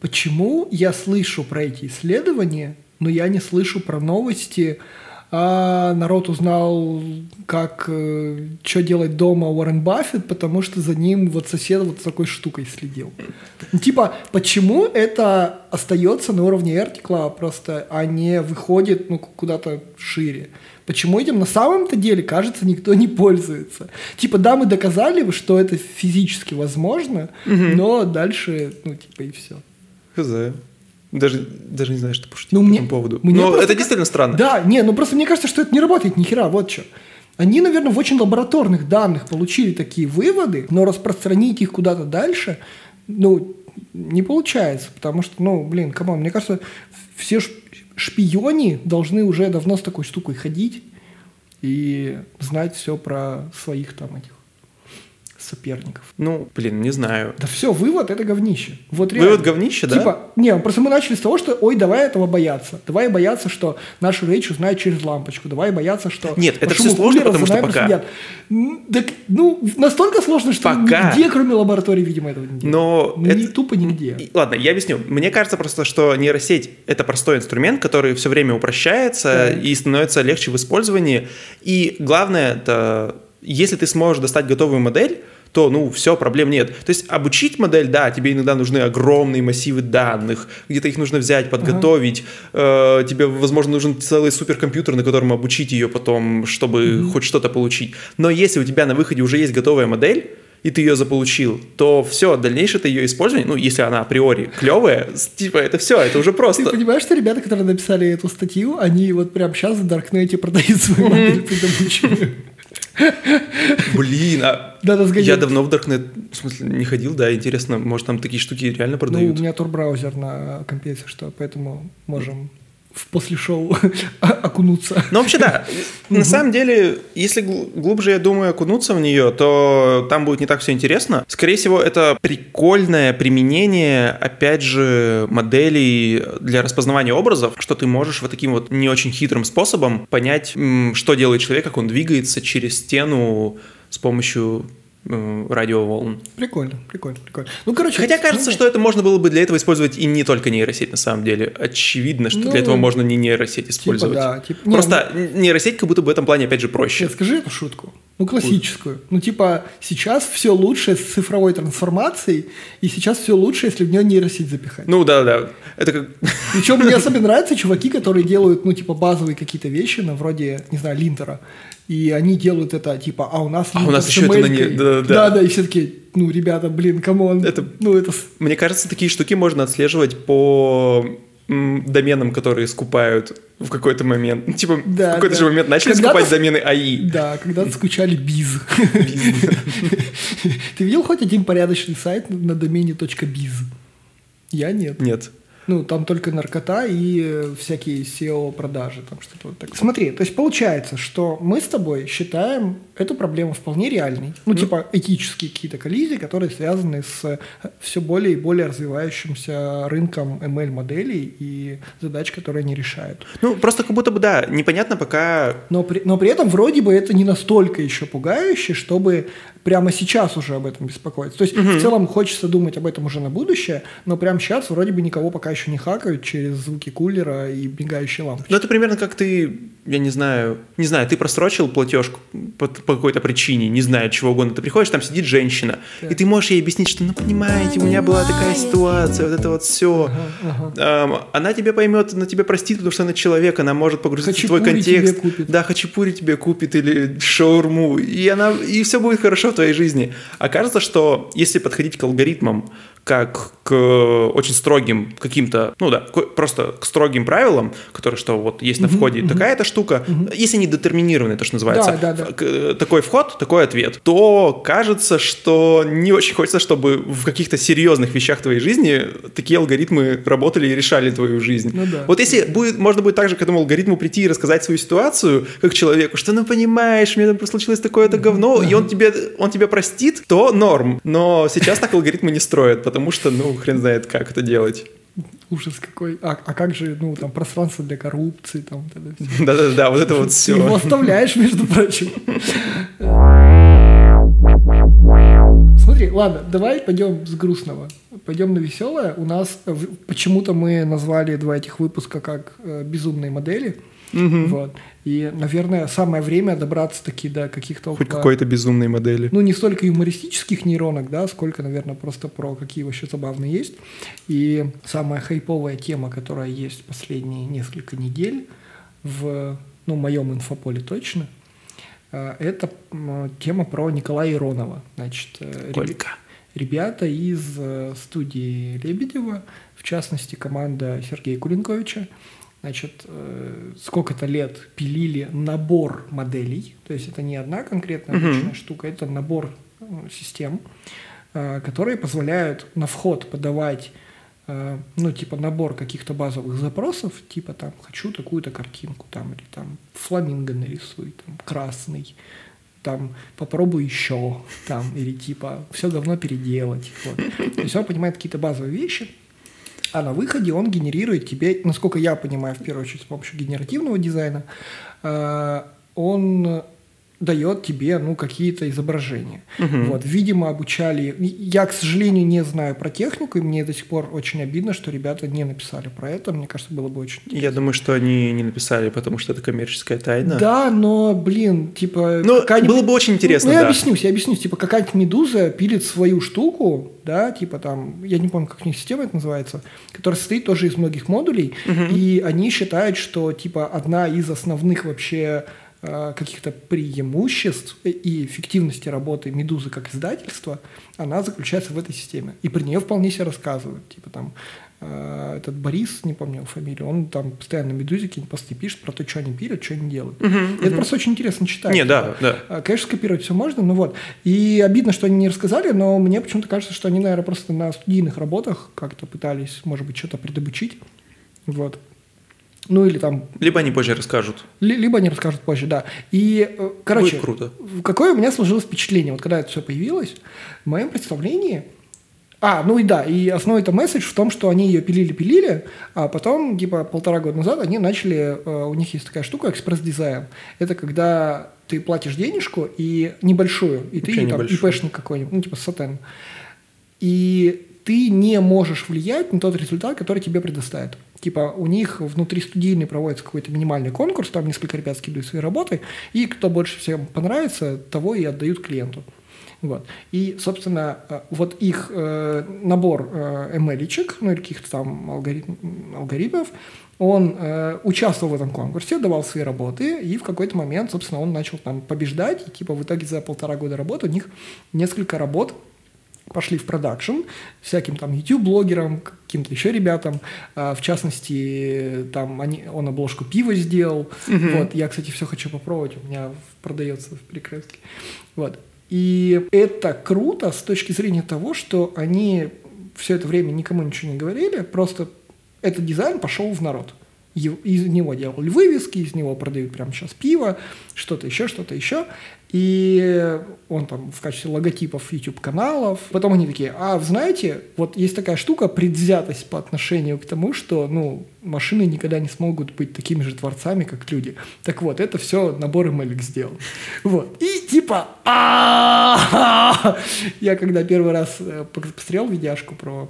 Почему я слышу про эти исследования, но я не слышу про новости, а народ узнал, как, э, что делать дома Уоррен Баффет, потому что за ним вот сосед вот с такой штукой следил. Ну, типа, почему это остается на уровне артикла просто, а не выходит ну, куда-то шире? Почему этим на самом-то деле, кажется, никто не пользуется? Типа, да, мы доказали, что это физически возможно, угу. но дальше, ну, типа, и все. Хз. Даже, даже не знаю, что пошутить ну, по мне, этому поводу. Мне Но это действительно странно. Да, не, ну просто мне кажется, что это не работает ни хера, вот что. Они, наверное, в очень лабораторных данных получили такие выводы, но распространить их куда-то дальше, ну, не получается, потому что, ну, блин, come on, мне кажется, все шпиони должны уже давно с такой штукой ходить и знать все про своих там этих соперников. Ну, блин, не знаю. Да все, вывод это говнище. Вот реально. Вывод говнище, да? Типа, не, просто мы начали с того, что, ой, давай этого бояться. Давай бояться, что нашу речь узнают через лампочку. Давай бояться, что... Нет, это все сложно, потому что пока... Сидят. Так, ну, настолько сложно, что пока. нигде, кроме лаборатории, видимо, этого не Но Ни, это... Тупо нигде. Ладно, я объясню. Мне кажется просто, что нейросеть — это простой инструмент, который все время упрощается да. и становится легче в использовании. И главное, это если ты сможешь достать готовую модель, то, ну, все, проблем нет. То есть обучить модель, да, тебе иногда нужны огромные массивы данных, где-то их нужно взять, подготовить, uh-huh. э, тебе, возможно, нужен целый суперкомпьютер, на котором обучить ее потом, чтобы uh-huh. хоть что-то получить. Но если у тебя на выходе уже есть готовая модель, и ты ее заполучил, то все, дальнейшее это ее использование, ну, если она априори клевая, типа, это все, это уже просто. Ты понимаешь, что ребята, которые написали эту статью, они вот прямо сейчас в Даркнете продают свою модель предобученную. Блин, а Надо сгонять. я давно в Darknet, в смысле, не ходил, да, интересно, может, там такие штуки реально продают? Ну, у меня тур-браузер на компе, что, поэтому можем в после шоу окунуться. Ну, вообще, да. На самом деле, если глубже, я думаю, окунуться в нее, то там будет не так все интересно. Скорее всего, это прикольное применение, опять же, моделей для распознавания образов, что ты можешь вот таким вот не очень хитрым способом понять, что делает человек, как он двигается через стену с помощью радиоволн. Прикольно, прикольно, прикольно. Ну, короче... Хотя кажется, ну, что это можно было бы для этого использовать и не только нейросеть, на самом деле. Очевидно, что Ну, для этого можно не нейросеть использовать. да, типа- не, Просто нейросеть как будто бы в этом плане, опять же, проще. Нет, скажи эту шутку. Ну, классическую. Ну, типа, сейчас все лучше с цифровой трансформацией, и сейчас все лучше, если в нее нейросеть запихать. Ну да, да. Это как... Причем мне особенно нравятся чуваки, которые делают, ну, типа, базовые какие-то вещи, на вроде, не знаю, linter а. И они делают это, типа, а у нас А у нас еще это на не- да-да-да. Да-да, и все такие, ну, ребята, блин, come on. Это- Ну, это... Мне кажется, такие штуки можно отслеживать по доменам, которые скупают в какой-то момент. Ну, Типа, Да, в какой-то да. же момент начали Когда-то скупать домены АИ. Да, когда-то скучали биз. Ты видел хоть один порядочный сайт на домене .biz? Я нет. Нет. Ну, там только наркота и э, всякие SEO-продажи, там что-то вот так. Смотри, то есть получается, что мы с тобой считаем эту проблему вполне реальной. Ну, типа этические какие-то коллизии, которые связаны с все более и более развивающимся рынком ML-моделей и задач, которые они решают. Ну, просто как будто бы, да, непонятно пока... Но при, но при этом вроде бы это не настолько еще пугающе, чтобы прямо сейчас уже об этом беспокоиться. То есть в целом хочется думать об этом уже на будущее, но прямо сейчас вроде бы никого пока еще не хакают через звуки кулера и мигающие лампочки. Ну, это примерно как ты, я не знаю, не знаю, ты просрочил платежку по, по какой-то причине, не знаю, чего угодно. Ты приходишь, там сидит женщина, и ты можешь ей объяснить, что, ну, понимаете, у меня была такая ситуация, вот это вот все. она тебя поймет, она тебя простит, потому что она человек, она может погрузиться в твой Хачапури тебе контекст. купит. Да, хачапури тебе купит или шаурму, и она и все будет хорошо в твоей жизни. А кажется, что если подходить к алгоритмам как к очень строгим каким-то, ну да, просто к строгим правилам, которые, что вот есть на входе такая-то штука, если они детерминированы, то, что называется, Да, да, да. э, такой вход, такой ответ, то кажется, что не очень хочется, чтобы в каких-то серьезных вещах твоей жизни такие алгоритмы работали и решали твою жизнь. Ну да. Вот если будет, можно будет также к этому алгоритму прийти и рассказать свою ситуацию, как человеку, что, ну, понимаешь, мне там случилось такое-то говно, и он тебе, он тебя простит, то норм. Но сейчас так алгоритмы не строят, потому что, ну, хрен знает, как это делать. Ужас какой. А, а как же, ну, там, пространство для коррупции, там. Да-да-да, вот это вот Ты его все. оставляешь, между прочим. Смотри, ладно, давай пойдем с грустного. Пойдем на веселое. У нас почему-то мы назвали два этих выпуска как э, безумные модели. Вот. И, наверное, самое время добраться таки до каких-то Хоть около- какой-то безумной модели. ну, не столько юмористических нейронок, да, сколько, наверное, просто про какие вообще забавные есть. И самая хайповая тема, которая есть последние несколько недель в, ну, моем инфополе точно, э, это тема про Николая Иронова. Значит, э, Колька. ребята из э, студии Лебедева, в частности, команда Сергея Кулинковича, значит, э, сколько-то лет пилили набор моделей, то есть это не одна конкретная обычная штука, это набор э, систем, э, которые позволяют на вход подавать ну, типа набор каких-то базовых запросов, типа там хочу такую-то картинку, там, или там фламинго нарисуй, там, красный, там попробуй еще, там, или типа все говно переделать. Вот. То есть он понимает какие-то базовые вещи, а на выходе он генерирует тебе, насколько я понимаю, в первую очередь с помощью генеративного дизайна, э, он дает тебе, ну, какие-то изображения. Вот, видимо, обучали... Я, к сожалению, не знаю про технику, и мне до сих пор очень обидно, что ребята не написали про это. Мне кажется, было бы очень Я думаю, что они не написали, потому что это коммерческая тайна. Да, но, блин, типа... Ну, было бы очень интересно, Ну, я да. объяснюсь, я объяснюсь. Типа, какая-нибудь медуза пилит свою штуку, да, типа там, я не помню, как у них система это называется, которая состоит тоже из многих модулей, и они считают, что, типа, одна из основных вообще каких-то преимуществ и эффективности работы Медузы как издательства, она заключается в этой системе. И про нее вполне себе рассказывают. Типа там э, этот Борис, не помню его фамилию, он там постоянно Медузе какие-нибудь посты пишет про то, что они пилят, что они делают. И это просто очень интересно читать. Не, да, да. А, Конечно, скопировать все можно, но вот. И обидно, что они не рассказали, но мне почему-то кажется, что они, наверное, просто на студийных работах как-то пытались, может быть, что-то предобучить. Вот. Ну или там, Либо они позже расскажут. ли- либо они расскажут позже, да. И, э, короче, Будет круто. какое у меня сложилось впечатление, вот когда это все появилось, в моем представлении... А, ну и да, и основной это месседж в том, что они ее пилили-пилили, а потом, типа, полтора года назад они начали, э, у них есть такая штука, экспресс-дизайн. Это когда ты платишь денежку и небольшую, и ты Вообще там небольшую. ИПшник какой-нибудь, ну, типа сатен. И ты не можешь влиять на тот результат, который тебе предоставят. Типа у них внутри студийной проводится какой-то минимальный конкурс, там несколько ребят скидывают свои работы, и кто больше всем понравится, того и отдают клиенту. Вот. И, собственно, э, вот их э, набор э, ML-чек, ну или каких-то там алгоритм- алгоритмов, он э, участвовал в этом конкурсе, давал свои работы, и в какой-то момент, собственно, он начал там побеждать, и типа в итоге за полтора года работы у них несколько работ пошли в продакшн всяким там YouTube-блогерам, каким-то еще ребятам. А, в частности, там они, он обложку пива сделал. Вот, я, кстати, все хочу попробовать, у меня продается в перекрестке. Вот. И это круто с точки зрения того, что они все это время никому ничего не говорили, просто этот дизайн пошел в народ. Из него делали вывески, из него продают прямо сейчас пиво, что-то еще, что-то еще. И он там в качестве логотипов YouTube-каналов. Потом они такие, а знаете, вот есть такая штука, предвзятость по отношению к тому, что, ну, машины никогда не смогут быть такими же творцами, как люди. Так вот, это все набор MLX сделал. Вот. И типа, «А-а-а!» я когда первый раз э, посмотрел видяшку про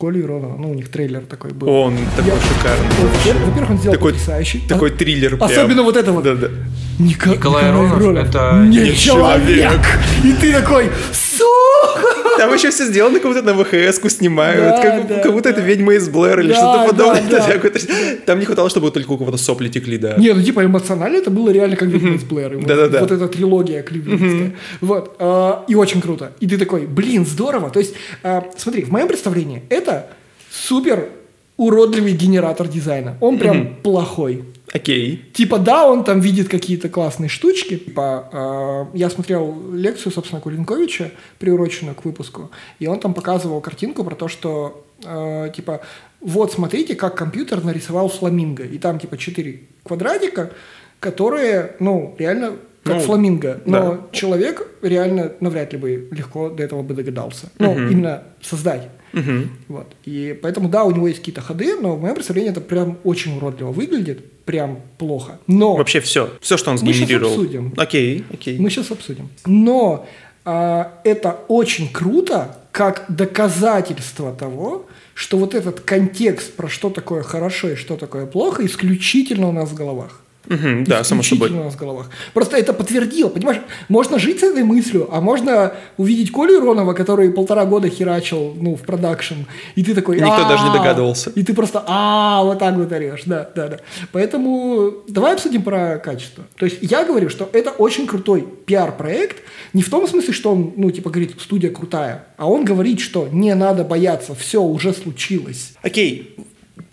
Колю Иронова, ну, у них трейлер такой был. Он такой шикарный. Во-первых, он сделал Такой- потрясающий. Такой А- триллер. Особенно вот это вот. Да-да. Ника- Николай Аронов это не человек. человек. И ты такой, сука! Там еще все сделано, как будто на ВХС-ку снимают, Да, как, да, как будто да. это ведьма из Блэр или Да, что-то подобное. да, да. Там не хватало, чтобы только у кого-то сопли текли, да. Не, ну типа эмоционально это было реально как «Ведьма из Блэр». Вот- Да-да-да. Вот эта трилогия кливлендская. Вот. а, И очень круто. И ты такой, блин, здорово. То есть, а, смотри, в моем представлении это супер уродливый генератор дизайна. Он прям плохой. Окей. Типа, да, он там видит какие-то классные штучки. Типа, э, я смотрел лекцию, собственно, Кулинковича, приуроченную к выпуску, и он там показывал картинку про то, что, э, типа, вот смотрите, как компьютер нарисовал фламинго. И там, типа, четыре квадратика, которые, ну, реально как Ну, фламинго. Но да. человек реально навряд ли бы легко до этого бы догадался. Ну, именно создать. Мгм. Вот. И поэтому, да, у него есть какие-то ходы, но в моем представлении это прям очень уродливо выглядит, прям плохо. Но Вообще все. Все, что он Мы щас сгенерировал. обсудим. Окей, окей. мы сейчас обсудим. Но а, это очень круто, как доказательство того, что вот этот контекст про что такое хорошо и что такое плохо исключительно у нас в головах. Мгм, да, само собой. у нас в головах. Просто это подтвердило, понимаешь? Можно жить с этой мыслью, а можно увидеть Колю Иронова, который полтора года херачил, ну, в продакшн, и ты такой... Никто даже не догадывался. И ты просто а вот так вот орешь, да, да, да. Поэтому давай обсудим про качество. То есть я говорю, что это очень крутой пиар-проект, не в том смысле, что он, ну, типа, говорит, студия крутая, а он говорит, что не надо бояться, все уже случилось. Окей.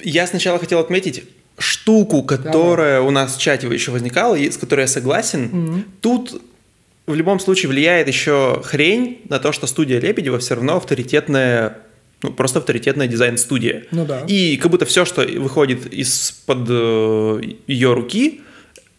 Я сначала хотел отметить штуку, которая у нас в чате еще возникала, и с которой я согласен. Тут в любом случае влияет еще хрень на то, что студия Лебедева все равно авторитетная ну, просто авторитетная дизайн-студия. Ну да. И как будто все, что выходит из-под э, ее руки,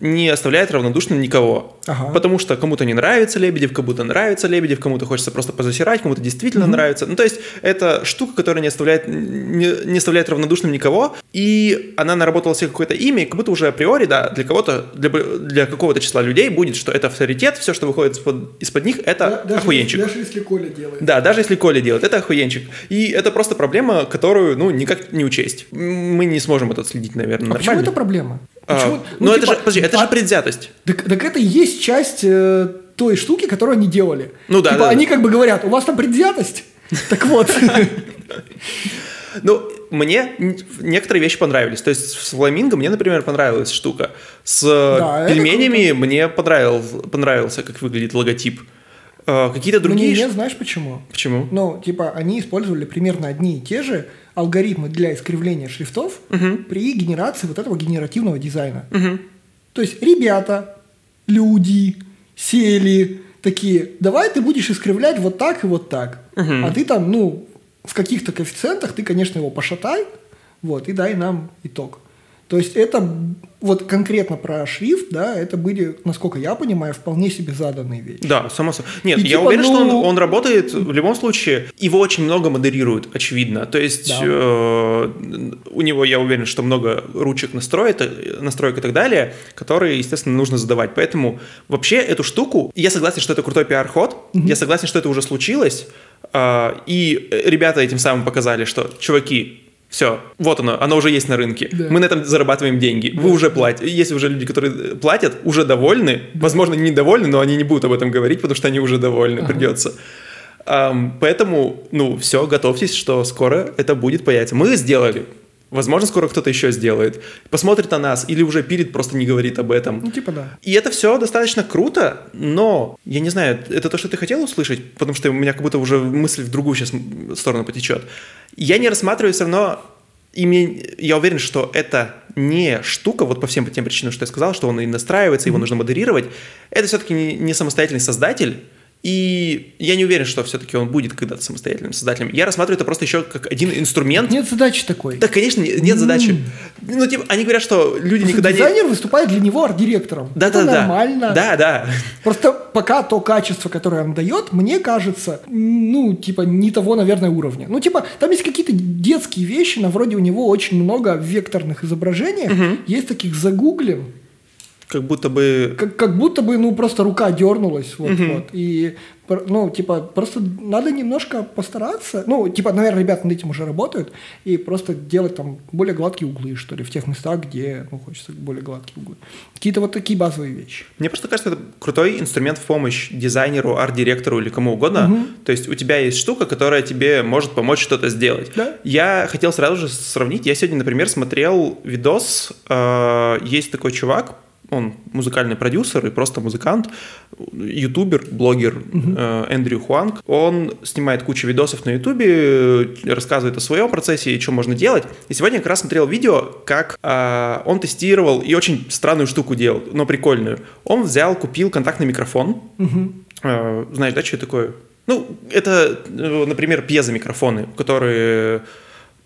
не оставляет равнодушным никого. Ага. Потому что кому-то не нравится Лебедев, кому-то нравится Лебедев, кому-то хочется просто позасирать, кому-то действительно нравится. Ну, то есть, это штука, которая не оставляет, не, не оставляет равнодушным никого, и она наработала себе какое-то имя, и как будто уже априори, да, для кого-то, для, для какого-то числа людей будет, что это авторитет, все, что выходит из-под, из-под них, это Да- даже, охуенчик. Даже если Коля делает. Да, даже если Коля делает, это охуенчик. И это просто проблема, которую, ну, никак не учесть. Мы не сможем это отследить, наверное, А почему нормально. это проблема? А, Почему- ну, это типа, же, подожди, это а- же предвзятость. Так, так это и есть часть э, той штуки, которую они делали. Ну да, Типа да, они да. как бы говорят, у вас там предвзятость? Так вот. Ну, мне некоторые вещи понравились. То есть с фламинго мне, например, понравилась штука. С Да, это пельменями мне понравился, понравился, как выглядит логотип. А, Какие-то Мне другие... не ш- знаешь почему? Почему? Ну, типа, они использовали примерно одни и те же алгоритмы для искривления шрифтов при генерации вот этого генеративного дизайна. То есть ребята, люди сели такие, давай ты будешь искривлять вот так и вот так. А ты там, ну, в каких-то коэффициентах ты, конечно, его пошатай, вот, и дай нам итог. То есть это вот конкретно про шрифт, да, это были, насколько я понимаю, вполне себе заданные вещи. Да, само собой. Нет, И я типа, уверен, что он, ну- он работает в любом случае. Его очень много модерируют, очевидно. То есть Да. э, у него, я уверен, что много ручек настроек, настроек и так далее, которые, естественно, нужно задавать. Поэтому вообще эту штуку, я согласен, что это крутой пиар-ход, я согласен, что это уже случилось, э, и ребята этим самым показали, что, чуваки, все, вот оно, оно уже есть на рынке. Да. Мы на этом зарабатываем деньги. Вы уже платите. Есть уже люди, которые платят, уже довольны. Возможно, недовольны, но они не будут об этом говорить, потому что они уже довольны, придется. Ам, поэтому, ну, все, готовьтесь, что скоро это будет появиться. Мы сделали. Возможно, скоро кто-то еще сделает. Посмотрит на нас или уже пилит, просто не говорит об этом. Ну, типа да. И это все достаточно круто, но я не знаю, это то, что ты хотел услышать, потому что у меня как будто уже мысль в другую сейчас сторону потечет. Я не рассматриваю все равно ими, я уверен, что это не штука, вот по всем тем причинам, что я сказал, что он и настраивается, его нужно модерировать. Это все-таки не, не самостоятельный создатель, и я не уверен, что все-таки он будет когда-то самостоятельным создателем. Я рассматриваю это просто еще как один инструмент. Нет задачи такой. Да, конечно, не- нет задачи. Ну, типа, они говорят, что люди Просто никогда не... дизайнер выступает для него арт-директором. Да, это да, да. нормально. Да, да. Просто пока то качество, которое он дает, мне кажется, ну, типа, не того, наверное, уровня. Ну, типа, там есть какие-то детские вещи, на вроде у него очень много векторных изображений. Есть таких загуглим, Как будто бы... как, как будто бы, ну, просто рука дернулась, вот, вот. И, ну, типа, просто надо немножко постараться. Ну, типа, наверное, ребята над этим уже работают. И просто делать там более гладкие углы, что ли, в тех местах, где, ну, хочется более гладкие углы. Какие-то вот такие базовые вещи. Мне просто кажется, это крутой инструмент в помощь дизайнеру, арт-директору или кому угодно. То есть у тебя есть штука, которая тебе может помочь что-то сделать. Да. Я хотел сразу же сравнить. Я сегодня, например, смотрел видос. э, Есть такой чувак, он музыкальный продюсер и просто музыкант, ютубер, блогер э, Эндрю Хуанг. Он снимает кучу видосов на ютубе, э, рассказывает о своем процессе и что можно делать. И сегодня я как раз смотрел видео, как э, он тестировал и очень странную штуку делал, но прикольную. Он взял, купил контактный микрофон. Э, знаешь, да, что это такое? Ну, это, э, например, пьезомикрофоны, которые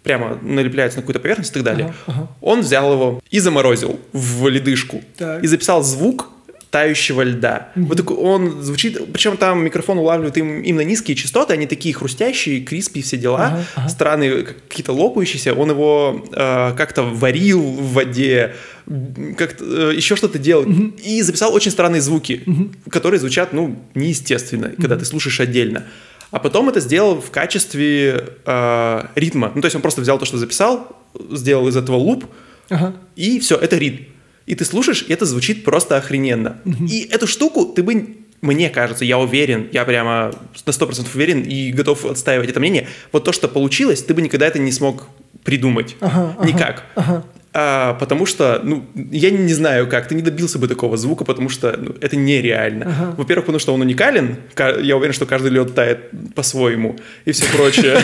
прямо налепляются на какую-то поверхность и так далее. Ага, ага. Он взял его и заморозил в ледышку. Так. И записал звук тающего льда. Вот такой он звучит, причем там микрофон улавливает им, именно низкие частоты, они такие хрустящие, криспи, все дела, ага. странные, как- какие-то лопающиеся. Он его э, как-то варил в воде, как-то э, еще что-то делал. И записал очень странные звуки, которые звучат, ну, неестественно, когда ты слушаешь отдельно. А потом это сделал в качестве э, ритма. Ну, то есть он просто взял то, что записал, сделал из этого луп, Ага. и все, это ритм. И ты слушаешь, и это звучит просто охрененно. И эту штуку ты бы, мне кажется, я уверен, я прямо на 100% уверен и готов отстаивать это мнение, вот то, что получилось, ты бы никогда это не смог придумать. Ага, ага, Никак. ага. А, потому что, ну, я не знаю как, ты не добился бы такого звука, потому что ну, это нереально. Ага. Во-первых, потому что он уникален, ка- я уверен, что каждый лед тает по-своему и все прочее.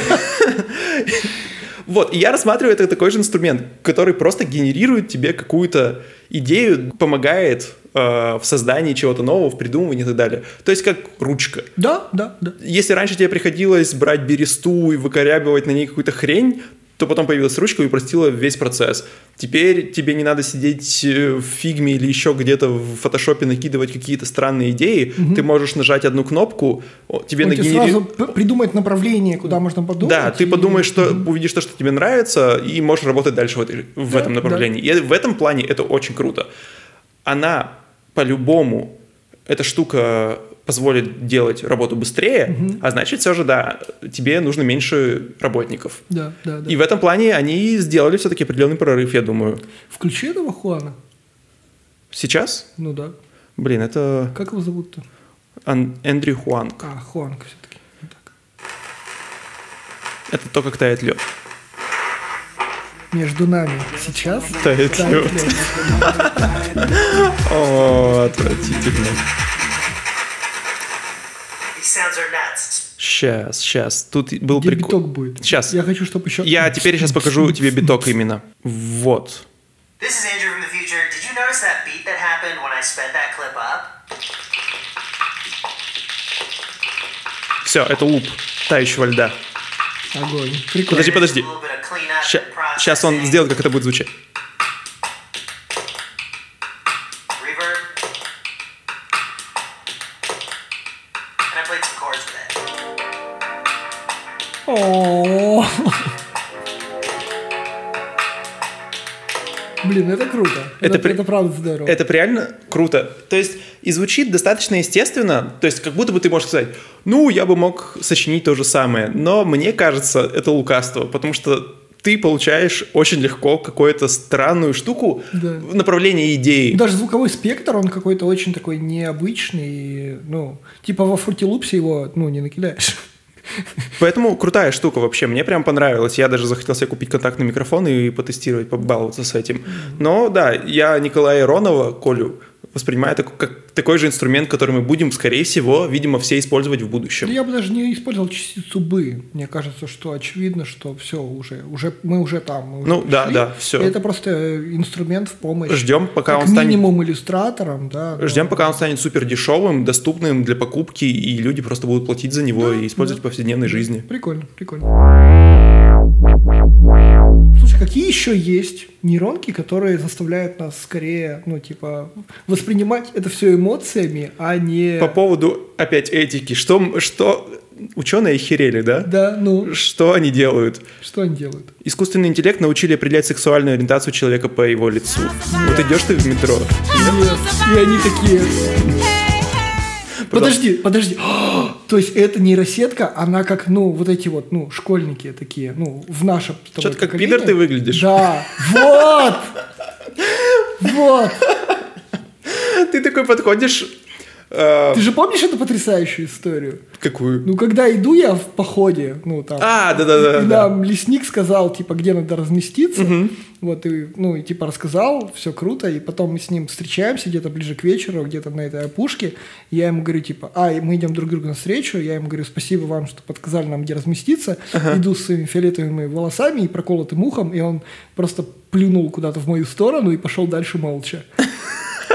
Вот, и я рассматриваю это такой же инструмент, который просто генерирует тебе какую-то идею, помогает э, в создании чего-то нового, в придумывании и так далее. То есть как ручка. Да, да, да. Если раньше тебе приходилось брать бересту и выкорябивать на ней какую-то хрень, то потом появилась ручка и упростила весь процесс. Теперь тебе не надо сидеть э, в фигме или еще где-то в фотошопе накидывать какие-то странные идеи. Ты можешь нажать одну кнопку, тебе Он тебе нагенери- сразу п- придумает направление, куда можно подумать. да, ты и- подумаешь, что увидишь то, что тебе нравится, и можешь работать дальше в, этой- в Да, этом направлении. И в этом плане это очень круто. Она по-любому, эта штука позволит делать работу быстрее, а значит, все же, да, тебе нужно меньше работников. Да, да, да. И в этом плане они сделали все-таки определенный прорыв, я думаю. Включи этого Хуана. Сейчас, Ну да. блин, это Как его зовут-то? Ан- Эндрю Хуанг. А, Хуанг все-таки. Это то, как тает лед. Между нами сейчас Тает тает лёд. О, отвратительно. Сейчас, сейчас. Тут был Где прикол. биток будет? Сейчас. Я хочу, чтобы еще... Я теперь сейчас покажу тебе биток именно. Вот. This is Andrew from the future. Did you notice that beat that happened when I sped that clip up? Все, это луп тающего льда. Огонь. Прикольно. Подожди, подожди. Сейчас он сделает, как это будет звучать. Блин, это круто. Это Это, при- это правда здорово. Это реально круто. То есть, и звучит достаточно естественно. То есть, как будто бы ты можешь сказать, ну, я бы мог сочинить то же самое. Но мне кажется, это лукавство, потому что ты получаешь очень легко какую-то странную штуку Да. в направлении идеи. Даже звуковой спектр, он какой-то очень такой необычный. Ну, типа во фрутилупсе его, ну, не накидаешь. Поэтому крутая штука вообще. Мне прям понравилось. Я даже захотел себе купить контактный микрофон и потестировать, побаловаться с этим. Но да, я Николая Иронова, Колю, воспринимаю так- как такой же инструмент, который мы будем, скорее всего, видимо, все использовать в будущем. Я бы даже не использовал частицу «бы». Мне кажется, что очевидно, что все, уже, уже, мы уже там. мы уже Ну, да, пришли. да, всё. И Это просто инструмент в помощь. Ждем, пока как он станет- минимум иллюстратором, да. Ждем, пока он станет супер дешевым, доступным для покупки, и люди просто будут платить за него и использовать в повседневной жизни. Прикольно, прикольно. Слушай, какие еще есть нейронки, которые заставляют нас скорее, ну, типа, воспринимать это все эмоциями, а не... По поводу, опять, этики. Что, что ученые охерели, да? Да, ну, Что они делают? что они делают? Искусственный интеллект научили определять сексуальную ориентацию человека по его лицу. Вот идешь ты в метро. Нет. И они такие... Подожди, подожди. То есть эта нейросетка, она как, ну, вот эти вот, ну, школьники такие, ну, в нашем Что-то как пидор ты выглядишь. Да, вот! Вот! Ты такой подходишь... э, Ты же помнишь эту потрясающую историю? какую? Ну, когда иду я в походе, ну, там... А, да-да-да. и да. нам лесник сказал, типа, где надо разместиться. Вот, и, ну, и типа рассказал, все круто. И потом мы с ним встречаемся где-то ближе к вечеру, где-то на этой опушке. Я ему говорю, типа, а, и мы идем друг другу навстречу. Я ему говорю, спасибо вам, что подсказали нам, где разместиться. Иду с своими фиолетовыми волосами и проколотым ухом. И он просто плюнул куда-то в мою сторону и пошел дальше молча.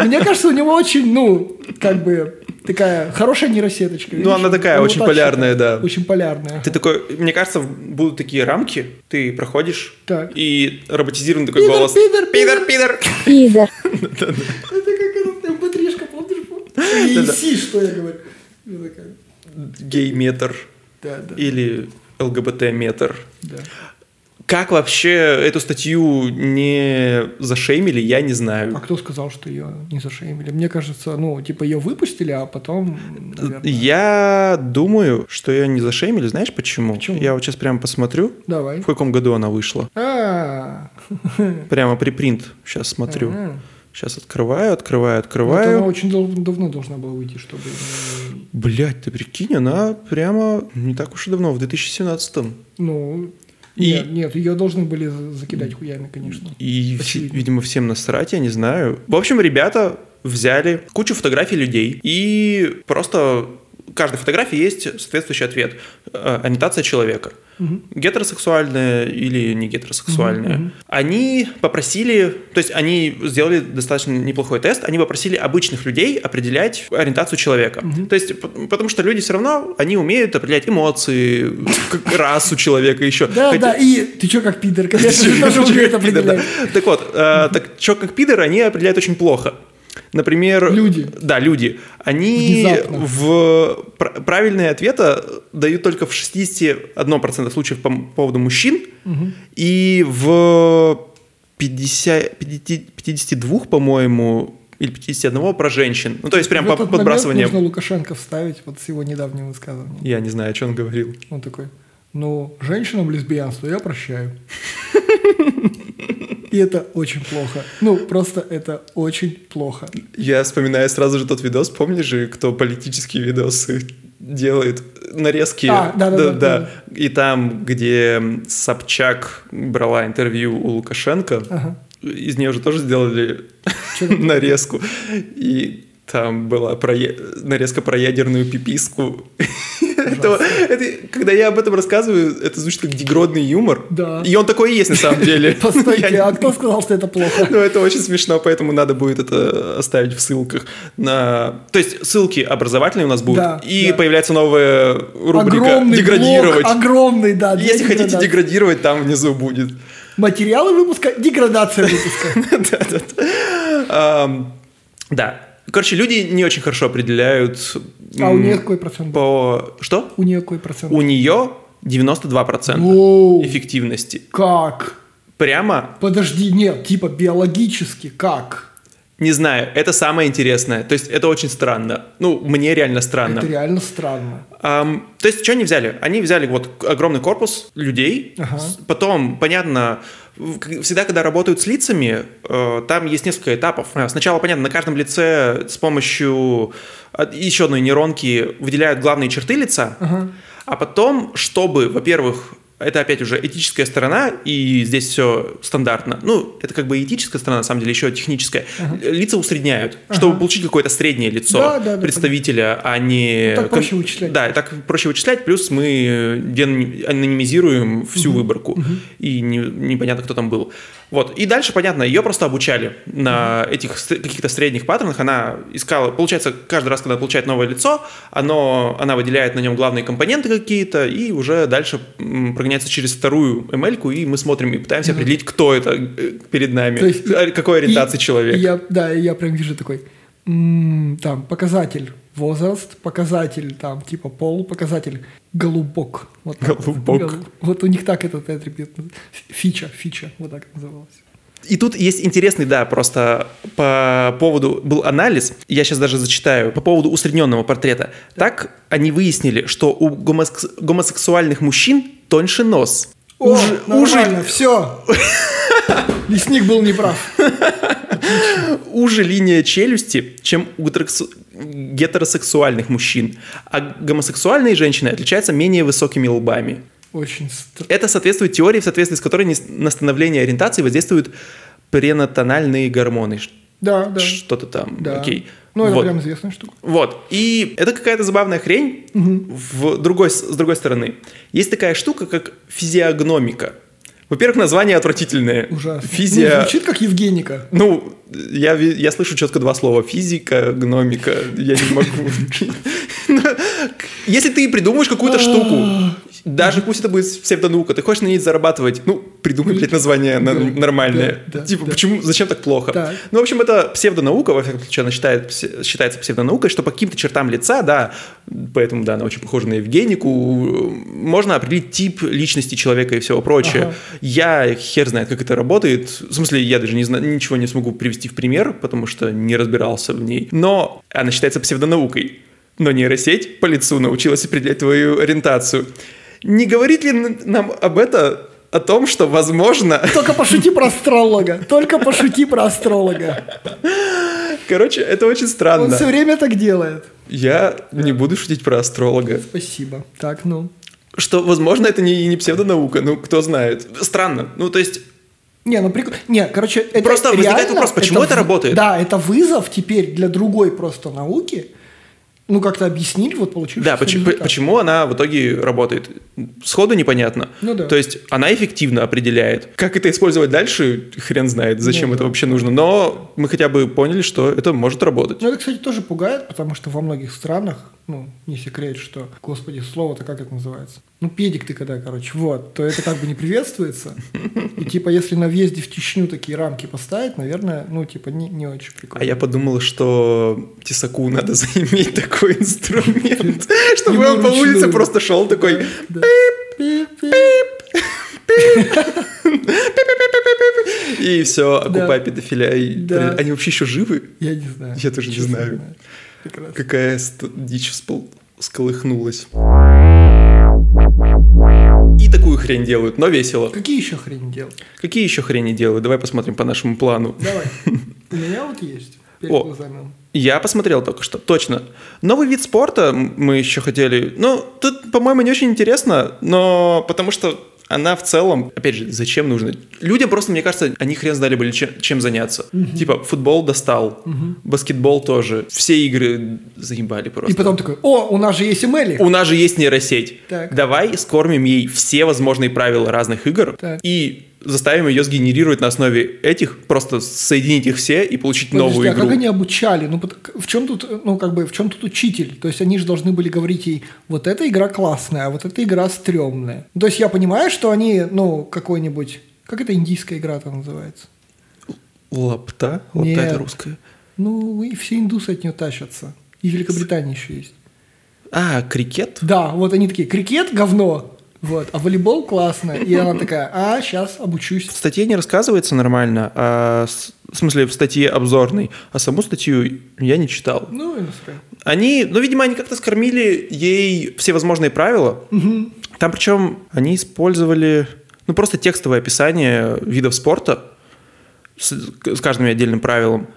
Мне кажется, у него очень, ну, как бы, такая хорошая нейросеточка. Ну, она такая, Он вот очень полярная, да. Очень полярная. Ты такой, мне кажется, будут такие рамки, ты проходишь, Так. и роботизированный такой Пидор, голос. пидор, пидор, пидор. Пидор. Это как этот mp3-шка, помнишь? И си, что я говорю. Такая, Гей-метр Да, да, или ЛГБТ-метр. да. Как вообще эту статью не зашеймили, я не А знаю. кто сказал, что ее не зашеймили? Мне кажется, ну, типа, ее выпустили, а потом, наверное... Я думаю, что ее не зашеймили. Знаешь почему? Почему? Я вот сейчас прямо посмотрю, Давай. в каком году она вышла. А, Прямо припринт. Сейчас смотрю. Сейчас открываю, открываю, вот открываю. она очень дав- давно должна была выйти, чтобы... Блять, ты прикинь, она прямо не так уж и давно, в 2017 Ну, И- нет, нет, ее должны были за- закидать хуями, конечно. И, Очевидно. видимо, всем насрать, я не знаю. В общем, ребята взяли кучу фотографий людей и просто каждой фотографии есть соответствующий ответ. Э, Ориентация человека. Гетеросексуальная или не гетеросексуальная. Они попросили, то есть они сделали достаточно неплохой тест, они попросили обычных людей определять ориентацию человека. То есть, потому что люди все равно, они умеют определять эмоции, расу человека еще. Да, да, и ты чё как пидор, конечно, же, тоже да. определять. Так вот, э, так чё как пидор, они определяют очень плохо. Например... Люди. Да, люди. Они Внезапно. в пр- правильные ответы дают только в 61% случаев по поводу мужчин и в 50, 50 52, по-моему, или 51 про женщин. Ну, то есть прям В по этот момент подбрасыванием. нужно Лукашенко вставить вот с его недавнего высказывания. Я не знаю, о чем он говорил. Он такой, ну, женщинам лесбиянство я прощаю. И это очень плохо. Ну, просто это очень плохо. Я вспоминаю сразу же тот видос, помнишь же, кто политические видосы делает, нарезки. А, да-да-да, да. И там, где Собчак брала интервью у Лукашенко, Ага. из нее же тоже сделали нарезку. И там была про нарезка про ядерную пиписку. Это- это- когда я об этом рассказываю, это звучит как дегродный юмор. Да. И он такой и есть на самом деле. Постойте, а кто сказал, что это плохо? ну, это очень смешно, поэтому надо будет это оставить в ссылках. На... То есть ссылки образовательные у нас будут, Да, и да. появляется новая рубрика Огромный «Деградировать». блок, огромный, да. Если хотите деградации. деградировать, там внизу будет. Материалы выпуска, деградация выпуска. Да-да-да. Ам, Да. Короче, люди не очень хорошо определяют... А у нее какой процент? По... Что? У нее какой процент? У нее 92% Воу. эффективности. Как? Прямо, Подожди, нет, типа биологически, как? не знаю, это самое интересное. То есть это очень странно. Ну, мне реально странно. Это реально странно. Ам, то есть, что они взяли? Они взяли вот огромный корпус людей, Ага. потом, понятно, всегда, когда работают с лицами, э, там есть несколько этапов. Э, Сначала, понятно, на каждом лице с помощью э, еще одной нейронки выделяют главные черты лица, а потом, чтобы, во-первых, это опять уже этическая сторона, и здесь все стандартно. Ну, это как бы этическая сторона, на самом деле, еще техническая. Лица усредняют, чтобы получить какое-то среднее лицо Да, да, да, представителя, а не... Ну, так проще вычислять. Да, так проще вычислять, плюс мы э, анонимизируем всю выборку, и не- непонятно, кто там был. Вот, и дальше, понятно, ее просто обучали на этих каких-то средних паттернах, она искала, получается, каждый раз, когда получает новое лицо, оно, она выделяет на нем главные компоненты какие-то, и уже дальше прогоняется через вторую ML, и мы смотрим и пытаемся определить, кто это э, перед нами, То есть э, какой ориентации И- человек. я, да, я прям вижу такой, там, показатель возраст, показатель, там, типа пол, показатель голубок. Вот так. Голубок. Гол- Вот у них так этот атрибут. Фича, фича, вот так называлось. И тут есть интересный, да, просто по поводу был анализ, я сейчас даже зачитаю, по поводу усредненного портрета. Так они выяснили, что у гомосекс- гомосексуальных мужчин тоньше нос. О, Уже- нормально, все. Лесник был неправ. уже линия челюсти, чем у гетеросексуальных мужчин. А гомосексуальные женщины отличаются менее высокими лбами. Очень стр- Это соответствует теории, в соответствии с которой на становление ориентации воздействуют пренатональные гормоны. Да, да. Что-то там. Да. Окей. Ну, это Вот. прям известная штука. Вот. И это какая-то забавная хрень в другой, с другой стороны. Есть такая штука, как физиогномика. Во-первых, название отвратительное. Ужасно. Физия... Ну, звучит как Евгеника. Ну, я, я слышу четко два слова. Физика, гномика. Я не могу. Если ты придумаешь какую-то штуку, даже пусть это будет псевдонаука, ты хочешь на ней зарабатывать, ну, придумай, блядь, название на- Да, нормальное. да, да, Типа, да. почему, зачем так плохо? Так. Ну, в общем, это псевдонаука, во всяком случае, она считает, считается псевдонаукой, что по каким-то чертам лица, да, поэтому, да, она очень похожа на Евгенику, можно определить тип личности человека и всего прочее. Ага. Я хер знает, как это работает. В смысле, я даже не знаю, ничего не смогу привести в пример, потому что не разбирался в ней. Но она считается псевдонаукой. Но нейросеть по лицу научилась определять твою ориентацию. Не говорит ли нам об это о том, что, возможно... Только пошути про астролога. Только пошути про астролога. Короче, это очень Он странно. все время так делает. Я не буду шутить про астролога. Спасибо. Так, ну. Что, возможно, это не, не псевдонаука, ну, кто знает. Странно. Ну, то есть, Не, ну прикольно. Не, короче, это Просто возникает реально- вопрос, почему это в- работает? Да, это вызов теперь для другой просто науки. Ну, как-то объяснить, вот получившийся Да, почему, результат. почему она в итоге работает? Сходу непонятно. Ну да. То есть она эффективно определяет. Как это использовать дальше, хрен знает, зачем Ну это да. вообще нужно. Но мы хотя бы поняли, что это может работать. Ну, это, кстати, тоже пугает, потому что во многих странах, ну, не секрет, что, господи, слово-то как это называется? Ну, педик ты когда, короче, вот, то это как бы не приветствуется. И типа, если на въезде в Чечню такие рамки поставить, наверное, ну, типа, не, не очень прикольно. А я подумал, что тесаку надо заиметь такой инструмент, чтобы он по улице просто шел такой... И все, окупай педофиля. Они вообще еще живы? Я не знаю. Я тоже не знаю. Какая дичь вспол- сколыхнулась. И такую хрень делают, но весело. Какие еще хрень делать? Какие еще хрени делают? Давай посмотрим по нашему плану. Давай. У меня вот есть. Перед О. глазами. Я посмотрел только что, точно. Новый вид спорта мы еще хотели. Ну, тут, по-моему, не очень интересно, но потому что она в целом, опять же, зачем нужно? Людям просто, мне кажется, они хрен знали были, чем, чем заняться. Типа, футбол достал, баскетбол тоже. Все игры заебали просто. И потом такой, о, у нас же есть Эмели. У нас же есть нейросеть. Так. Давай скормим ей все возможные правила разных игр Так. и заставим ее сгенерировать на основе этих, просто соединить их все и получить Подожди, новую а игру. как они обучали? Ну, в чем тут, ну, как бы, в чем тут учитель? То есть они же должны были говорить ей, вот эта игра классная, а вот эта игра стрёмная. То есть я понимаю, что они, ну, какой-нибудь, как это индийская игра там называется? Лапта? Лапта Нет. это русская. Ну, и все индусы от нее тащатся. И в Великобритании еще есть. А, крикет? Да, вот они такие, крикет – говно. Вот. А волейбол классно. И она такая, а, сейчас обучусь. В статье не рассказывается нормально, а, в смысле в статье обзорной, а саму статью я не читал. Ну и. Они, ну, видимо, они как-то скормили ей все возможные правила. Там причем они использовали, ну, просто текстовое описание видов спорта с, с каждым отдельным правилом.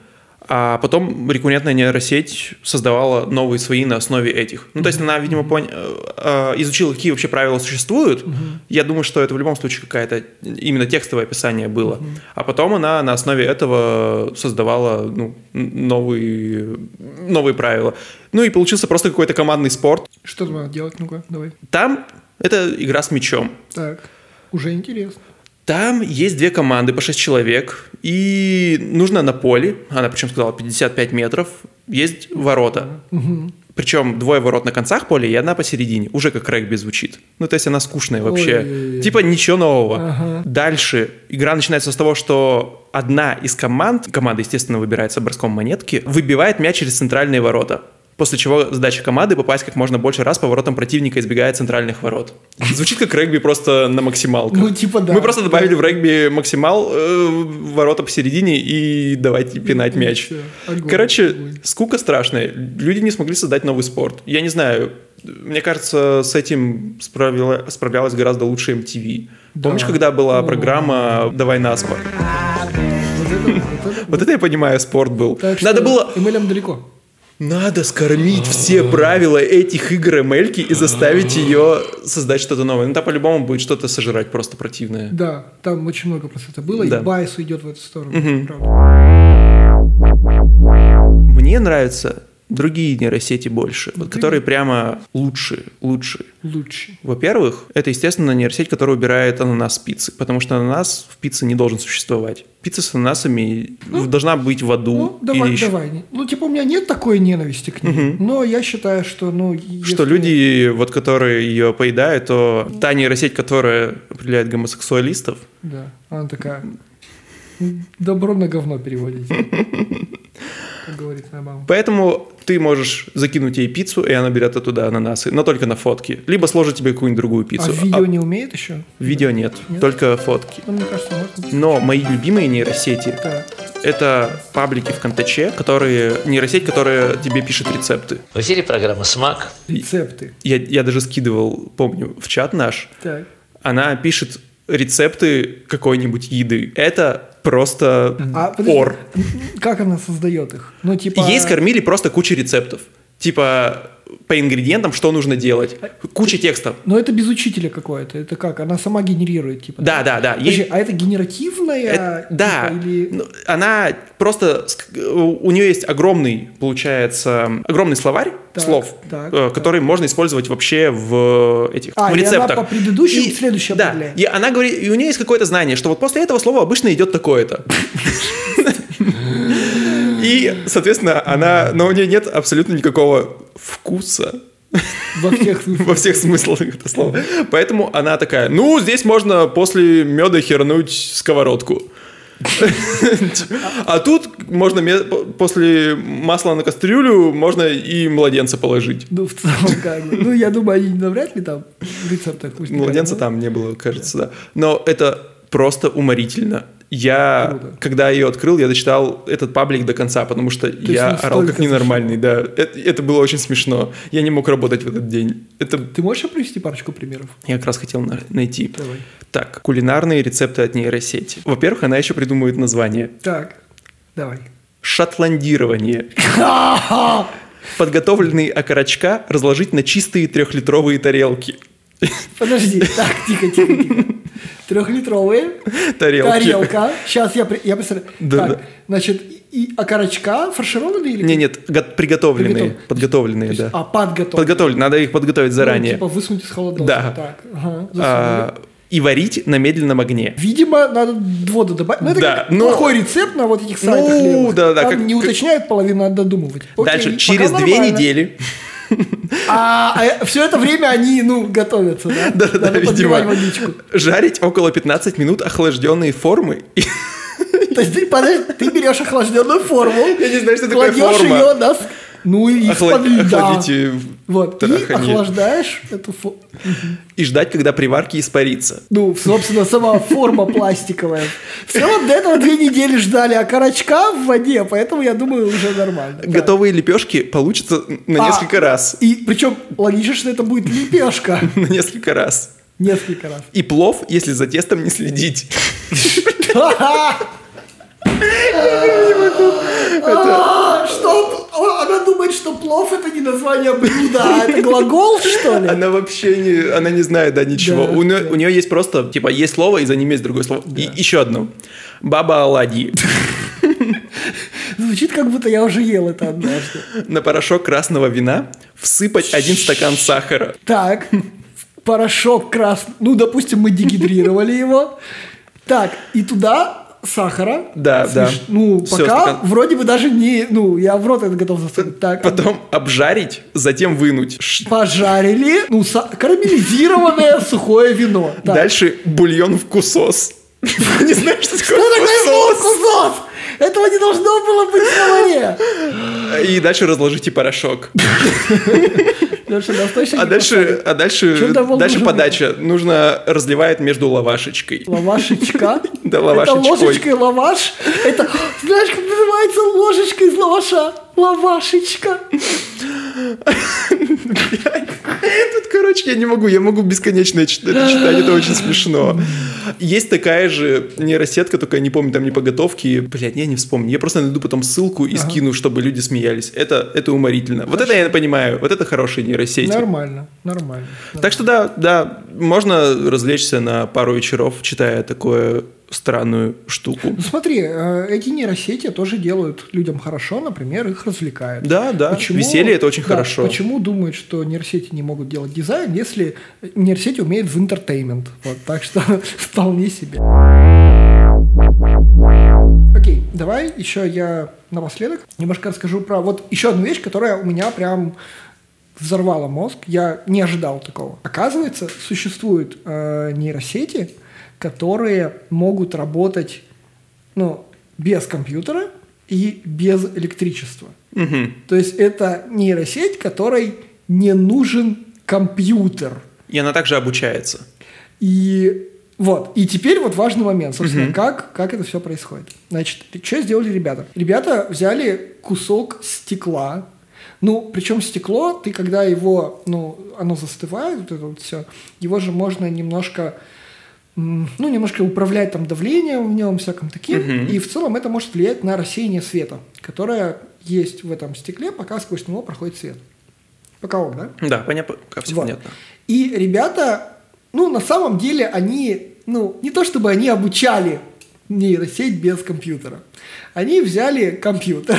А потом рекуррентная нейросеть создавала новые свои на основе этих. Ну, то есть она, видимо, пон- э, э, изучила, какие вообще правила существуют. Я думаю, что это в любом случае какая-то именно текстовое описание было. А потом она на основе этого создавала ну, новые, новые правила. Ну и получился просто какой-то командный спорт. Что надо делать? Ну-ка, давай. Там это игра с мячом. Так, уже интересно. Там есть две команды по 6 человек, и нужно на поле, она причем сказала 55 метров, есть ворота. Причем двое ворот на концах поля и одна посередине. Уже как регби звучит. Ну, то есть она скучная вообще. Ой-ой-ой. Типа ничего нового. Ага. Дальше игра начинается с того, что одна из команд, команда, естественно, выбирается броском монетки, выбивает мяч через центральные ворота. После чего задача команды попасть как можно больше раз по воротам противника, избегая центральных ворот. Звучит как регби просто на максималках. Ну, типа да. Мы просто добавили в регби максимал, э, ворота посередине и давайте пинать мяч. Короче, скука страшная. Люди не смогли создать новый спорт. Я не знаю, мне кажется, с этим справила- справлялась гораздо лучше MTV. Помнишь, когда была программа «Давай на спорт»? Вот это, я понимаю, спорт был. Надо было... MLM далеко. Надо скормить все правила этих игр ML и заставить ее создать что-то новое. Ну, там по-любому будет что-то сожрать просто противное. Да, там очень много просто это было, Да. и bias идет в эту сторону. Правда. Мне нравятся другие нейросети больше, вот, которые прямо лучше, лучше. Лучше. Во-первых, это, естественно, нейросеть, которая убирает ананас пиццы, потому что ананас в пицце не должен существовать. Пицца с ананасами должна быть в аду Ну, давай, или еще. давай. Ну, типа, у меня нет такой ненависти к ней, но я считаю, что, ну... Что если- люди, вот, которые ее поедают, то та нейросеть, которая определяет гомосексуалистов, Да, она такая... Добро на говно переводите. Как говорит моя мама. Поэтому ты можешь закинуть ей пиццу, и она берет оттуда ананасы, но только на фотки. Либо сложит тебе какую-нибудь другую А пиццу. видео не умеет еще? видео нет, Нет? только фотки. Ну, мне кажется, можно. Но мои любимые нейросети Так. – это паблики в Контаче, которые нейросеть, которая тебе пишет рецепты. В эфире программа «Смак». Рецепты. Я, я даже скидывал, помню, в чат наш. Так. Она пишет рецепты какой-нибудь еды. Это просто А, подожди, ор. Как она создает их? Ну, типа... Ей скормили просто кучу рецептов. Типа по ингредиентам, что нужно делать. Куча текстов. Но это без учителя какое-то. Это как? Она сама генерирует, типа. Да, да, да. Подожди, Ей- а это генеративная? Это- да, типа, или- Ну, она просто, у нее есть огромный, получается, огромный словарь Так, слов, так, э, так. который можно использовать вообще в этих А, в и она рецептах. по предыдущим следующее Да, определяет. и она говорит, и у нее есть какое-то знание, что вот после этого слова обычно идет такое-то. И, соответственно, она, но у нее нет абсолютно никакого вкуса Во всех смыслах. во всех смыслах этого слова. Поэтому она такая, ну, здесь можно после меда хернуть сковородку. А тут можно после масла на кастрюлю можно и младенца положить. Ну, в целом, как бы. Ну, я думаю, они навряд ли там в рецептах Младенца там не было, кажется, да. Но это просто уморительно. Я, Круто. когда ее открыл, я дочитал этот паблик до конца, потому что есть я орал как ненормальный, да. Это, это было очень смешно. Я не мог работать в этот день. Это Ты можешь привести парочку примеров? я как раз хотел на- найти. Давай. Так, кулинарные рецепты от нейросети. Во-первых, она еще придумывает название. Так, давай. Шотландирование. Подготовленные окорочка разложить на чистые трехлитровые тарелки. Подожди, так, тихо, тихо, тихо. Трехлитровые, Тарелки. тарелка. Сейчас я, при- я представляю. Да, так, да. значит, и окорочка фаршированные или Не, нет, го- приготовленные. Приготов- Подготовленные, То есть, да. А, подготовленные. Подготовленные, надо их подготовить Ну, заранее. типа высунуть из холодильника. Да. Так, ага. А, и варить на медленном огне. Видимо, надо воду добавить. Ну, это Да, как но- плохой рецепт на вот этих сайтах Ну, левых. да, да, Там как- не уточняют половину, надо додумывать. Окей, Дальше, через две недели, А, все это время они, ну, готовятся, да? да, да, видимо, водичку. жарить около 15 минут охлажденные формы. То есть ты, подожди, ты берешь охлажденную форму, Я не знаю, что такое кладешь форма. ее на... Ну и Охла- охладите Вот, и охлаждаешь эту фо- И ждать, когда при варке испарится. Ну, собственно, сама форма пластиковая. В целом, до этого две недели ждали окорочка в воде, поэтому я думаю, уже нормально. Готовые лепешки получатся на А, несколько раз. И причем логично, что это будет лепешка. На несколько раз. Несколько раз. И плов, если за тестом не следить. А, Что? Она думает, что плов это не название блюда, а это глагол, что ли? Она вообще не, она не знает, да, ничего. У нее есть просто, типа, есть слово, и за ним есть другое слово. И еще одно. Баба оладьи. Звучит, как будто я уже ел это однажды. На порошок красного вина всыпать один стакан сахара. Так, порошок красный. Ну, допустим, мы дегидрировали его. Так, и туда сахара. Да, да. Ну, пока стакан. вроде бы даже не... Ну, я в рот это готов засунуть. Так, Потом обжарить, затем вынуть. Пожарили. Ну, са- карамелизированное сухое вино. Так. Дальше бульон в кусос. Не знаю, что Что такое такое кусос. Этого не должно было быть в словаре. И дальше разложите порошок. А дальше, а дальше, довол дальше должен подача. Нужно разливает между лавашечкой. Лавашечка. Да, Это лавашечкой. ложечкой лаваш. Это, знаешь, как называется ложечка из лаваша? Лавашечка. Тут, короче, я не могу, я могу бесконечно это читать, это очень смешно. Есть такая же нейросетка, только я не помню, там не по готовке. Блядь, я не вспомню. Я просто найду потом ссылку и скину, чтобы люди смеялись. Это, это уморительно. Вот это я понимаю, вот это хорошие нейросети. Нормально, нормально. Так что да, да, можно развлечься на пару вечеров, читая такую странную штуку. Ну смотри, э, эти нейросети тоже делают людям хорошо, например, их развлекают. Да, да, веселье это очень да, хорошо. Почему думают, что нейросети не могут делать дизайн, если нейросети умеют в entertainment? Вот, так что вполне себе. Окей, давай еще я напоследок немножко расскажу про вот еще одну вещь, которая у меня прям взорвала мозг. Я не ожидал такого. Оказывается, существуют э, нейросети, которые могут работать ну, без компьютера и без электричества. Мгм. То есть это нейросеть, которой не нужен компьютер. И она также обучается. И вот, и теперь вот важный момент, собственно, как, как это все происходит. Значит, что сделали ребята? Ребята взяли кусок стекла, ну, причем стекло, ты когда его, ну, оно застывает, вот это вот все, его же можно немножко, ну, немножко управлять там давлением в нем, всяком таким, Мгм. и в целом это может влиять на рассеяние света, которое есть в этом стекле, пока сквозь него проходит свет. Пока ок, да? Да, понятно, все Вот. понятно. И ребята, ну, на самом деле, они, ну, не то чтобы они обучали нейросеть без компьютера. Они взяли компьютер.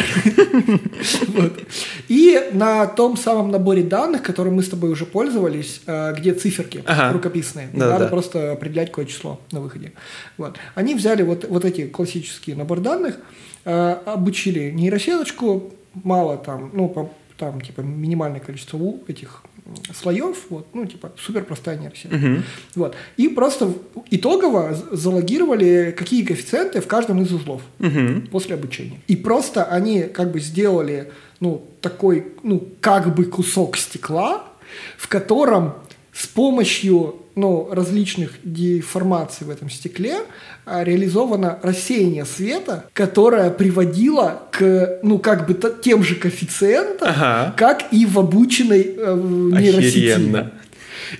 И на том самом наборе данных, которым мы с тобой уже пользовались, э, где циферки рукописные, надо просто определять какое число на выходе. Они взяли вот, эти классические набор данных, э, обучили нейросеточку, мало там, ну, там, типа, минимальное количество этих слоев, вот, ну, типа, супер простая нейросеть. Мгм. Вот. И просто итогово залогировали, какие коэффициенты в каждом из узлов Мгм. после обучения. И просто они как бы сделали, ну, такой, ну, как бы кусок стекла, в котором с помощью, ну, различных деформаций в этом стекле реализовано рассеяние света, которое приводило к, ну, как бы тем же коэффициентам, Ага. как и в обученной э, нейросети. Охеренно.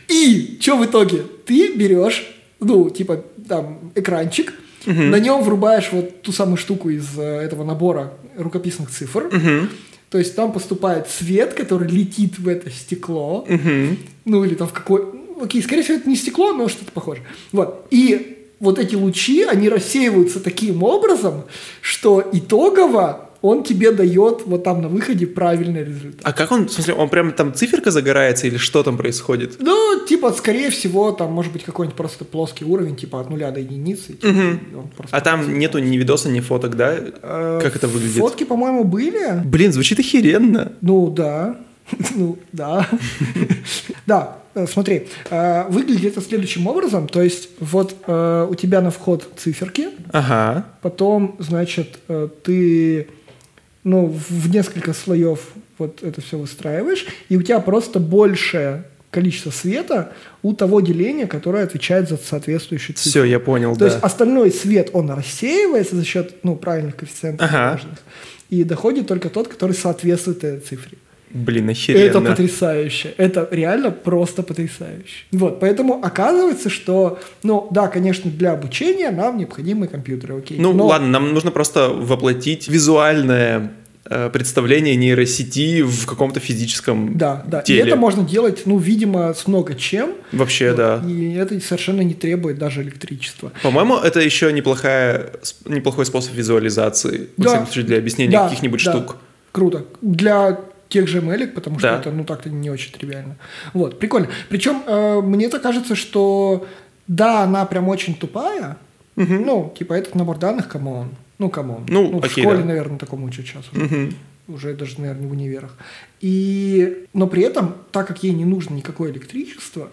И что в итоге? Ты берешь, ну, типа, там, экранчик, на нем врубаешь вот ту самую штуку из э, этого набора рукописных цифр. Мгм. То есть там поступает свет, который летит в это стекло. Мгм. Ну, или там в какой... ну, Окей, скорее всего, это не стекло, но что-то похоже. Вот. И вот эти лучи, они рассеиваются таким образом, что итогово он тебе дает вот там на выходе правильный результат. А как он, в смысле, он прям там циферка загорается или что там происходит? Ну, типа, скорее всего, там может быть какой-нибудь просто плоский уровень, типа от нуля до единицы. типа, просто А там нету ни видоса, ни фоток, да? Э, Как это выглядит? Фотки, по-моему, были. Блин, звучит охеренно. Ну, да. Ну, да. Да, э, смотри, э, выглядит это следующим образом. То есть, вот э, у тебя на вход циферки, Ага. потом, значит, ты, ну, в несколько слоев вот это все выстраиваешь, и у тебя просто большее количество света у того деления, которое отвечает за соответствующий цифру. Все, я понял, То да. есть остальной свет, он рассеивается за счет ну, правильных коэффициентов Ага. и доходит только тот, который соответствует этой цифре. Блин, охеренно. Это потрясающе. Это реально просто потрясающе. Вот, поэтому оказывается, что, ну, да, конечно, для обучения нам необходимы компьютеры, окей. Ну Но- ладно, нам нужно просто воплотить визуальное э, представление нейросети в каком-то физическом Да, да. теле. И это можно делать, ну, видимо, с много чем. Вообще, Вот. да. И это совершенно не требует даже электричества. По-моему, это еще неплохая, неплохой способ визуализации, Да. всяком случае, для объяснения Да, каких-нибудь да. штук. Круто. Для тех же ML, потому что Да. это, ну, так-то не очень тривиально. Вот, прикольно. Причем, э, мне-то кажется, что да, она прям очень тупая. Ну, типа, этот набор данных, come on. Ну, come on. Ну, в окей, школе, да. наверное, такому учат сейчас уже. Мгм. Уже даже, наверное, в универах. И, но при этом, так как ей не нужно никакое электричество,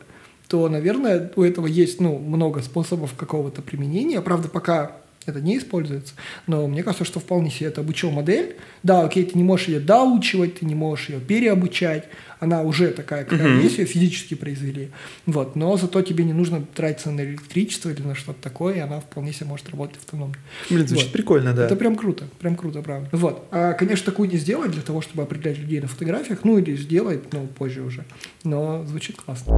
то, наверное, у этого есть ну, много способов какого-то применения. Правда, пока это не используется. Но мне кажется, что вполне себе это обучил модель. Да, окей, ты не можешь ее доучивать, ты не можешь ее переобучать. Она уже такая, какая Мгм. есть, ее физически произвели. Вот. Но зато тебе не нужно тратиться на электричество или на что-то такое, и она вполне себе может работать автономно. Блин, звучит Вот. прикольно, да. Это прям круто, прям круто, правда. Вот. А, конечно, такую не сделать для того, чтобы определять людей на фотографиях, ну или сделать, ну, позже уже. Но звучит классно.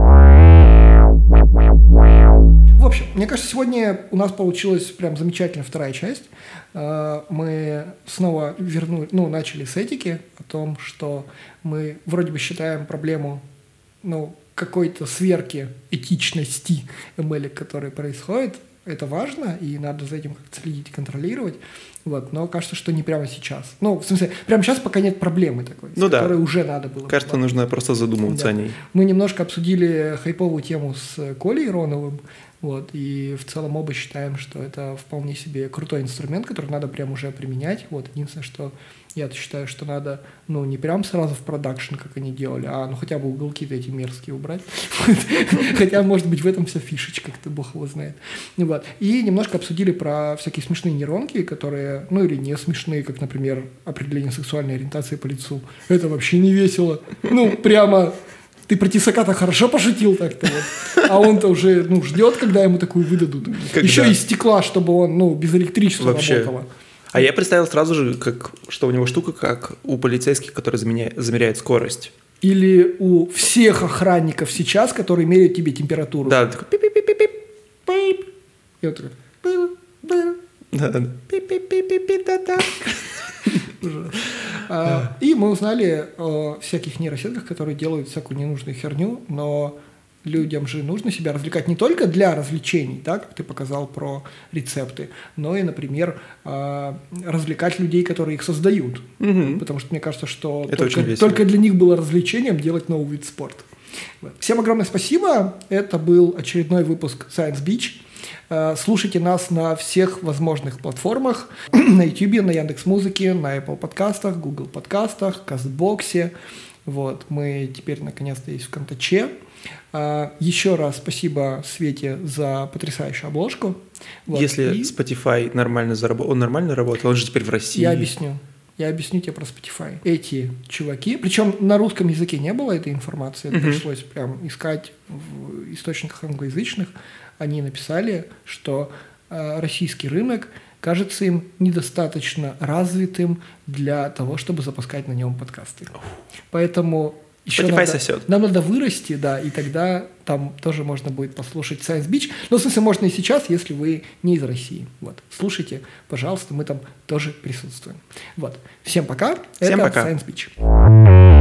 В общем, мне кажется, сегодня у нас получилась прям замечательная вторая часть. А, Мы снова вернули, ну, начали с этики, о том, что мы вроде бы считаем проблему, ну, какой-то сверки этичности ML, который происходит. Это важно, и надо за этим как-то следить и контролировать. Вот, но кажется, что не прямо сейчас. Ну, в смысле, прямо сейчас пока нет проблемы такой, Ну да. которой уже надо было. Кажется, бороться. нужно просто задумываться Да. о ней. Мы немножко обсудили хайповую тему с Колей Ироновым, вот, и в целом оба считаем, что это вполне себе крутой инструмент, который надо прям уже применять. Вот, единственное, что я считаю, что надо, ну, не прям сразу в продакшн, как они делали, а ну хотя бы уголки-то эти мерзкие убрать. Хотя, может быть, в этом вся фишечка, кто бог его знает. И немножко обсудили про всякие смешные нейронки, которые, ну или не смешные, как, например, определение сексуальной ориентации по лицу. Это вообще не весело. Ну, прямо ты про Тесака-то хорошо пошутил так-то вот. А он-то уже, ну, ждет, когда ему такую выдадут. Когда? Еще из стекла, чтобы он, ну, без электричества Вообще. работало. А я представил сразу же, как, что у него штука, как у полицейских, которые замеряют скорость. Или у всех охранников сейчас, которые меряют тебе температуру. Да, такой пип-пип-пип-пип. Пип. И вот такой. «Быр, быр». Да, да, да. Пип-пип-пип-пип-да-да. А, И мы узнали о всяких нейросетках, которые делают всякую ненужную херню, но людям же нужно себя развлекать не только для развлечений, да, как ты показал про рецепты, но и, например, а, развлекать людей, которые их создают. Мгм. Потому что мне кажется, что Это только, только для них было развлечением делать новый вид спорта. Всем огромное спасибо. Это был очередной выпуск Science Beach. Э, Слушайте нас на всех возможных платформах. на YouTube, на Яндекс.Музыке, на Apple подкастах, Google подкастах, Кастбоксе. Вот. Мы теперь наконец-то есть в Контаче. Э, Еще раз спасибо Свете за потрясающую обложку. Вот. Если И- Spotify нормально заработал, он нормально работает, он же теперь в России. я объясню. Я объясню тебе про Spotify. Эти чуваки, причем на русском языке не было этой информации, это Мгм. пришлось прям искать в источниках англоязычных. Они написали, что э, российский рынок кажется им недостаточно развитым для того, чтобы запускать на нем подкасты. Поэтому еще Spotify надо, сосет. нам надо вырасти, да, и тогда там тоже можно будет послушать Science Beach. Ну, в смысле, можно и сейчас, если вы не из России. Вот. Слушайте, пожалуйста, мы там тоже присутствуем. Вот. Всем пока. Всем Это пока. Science Beach.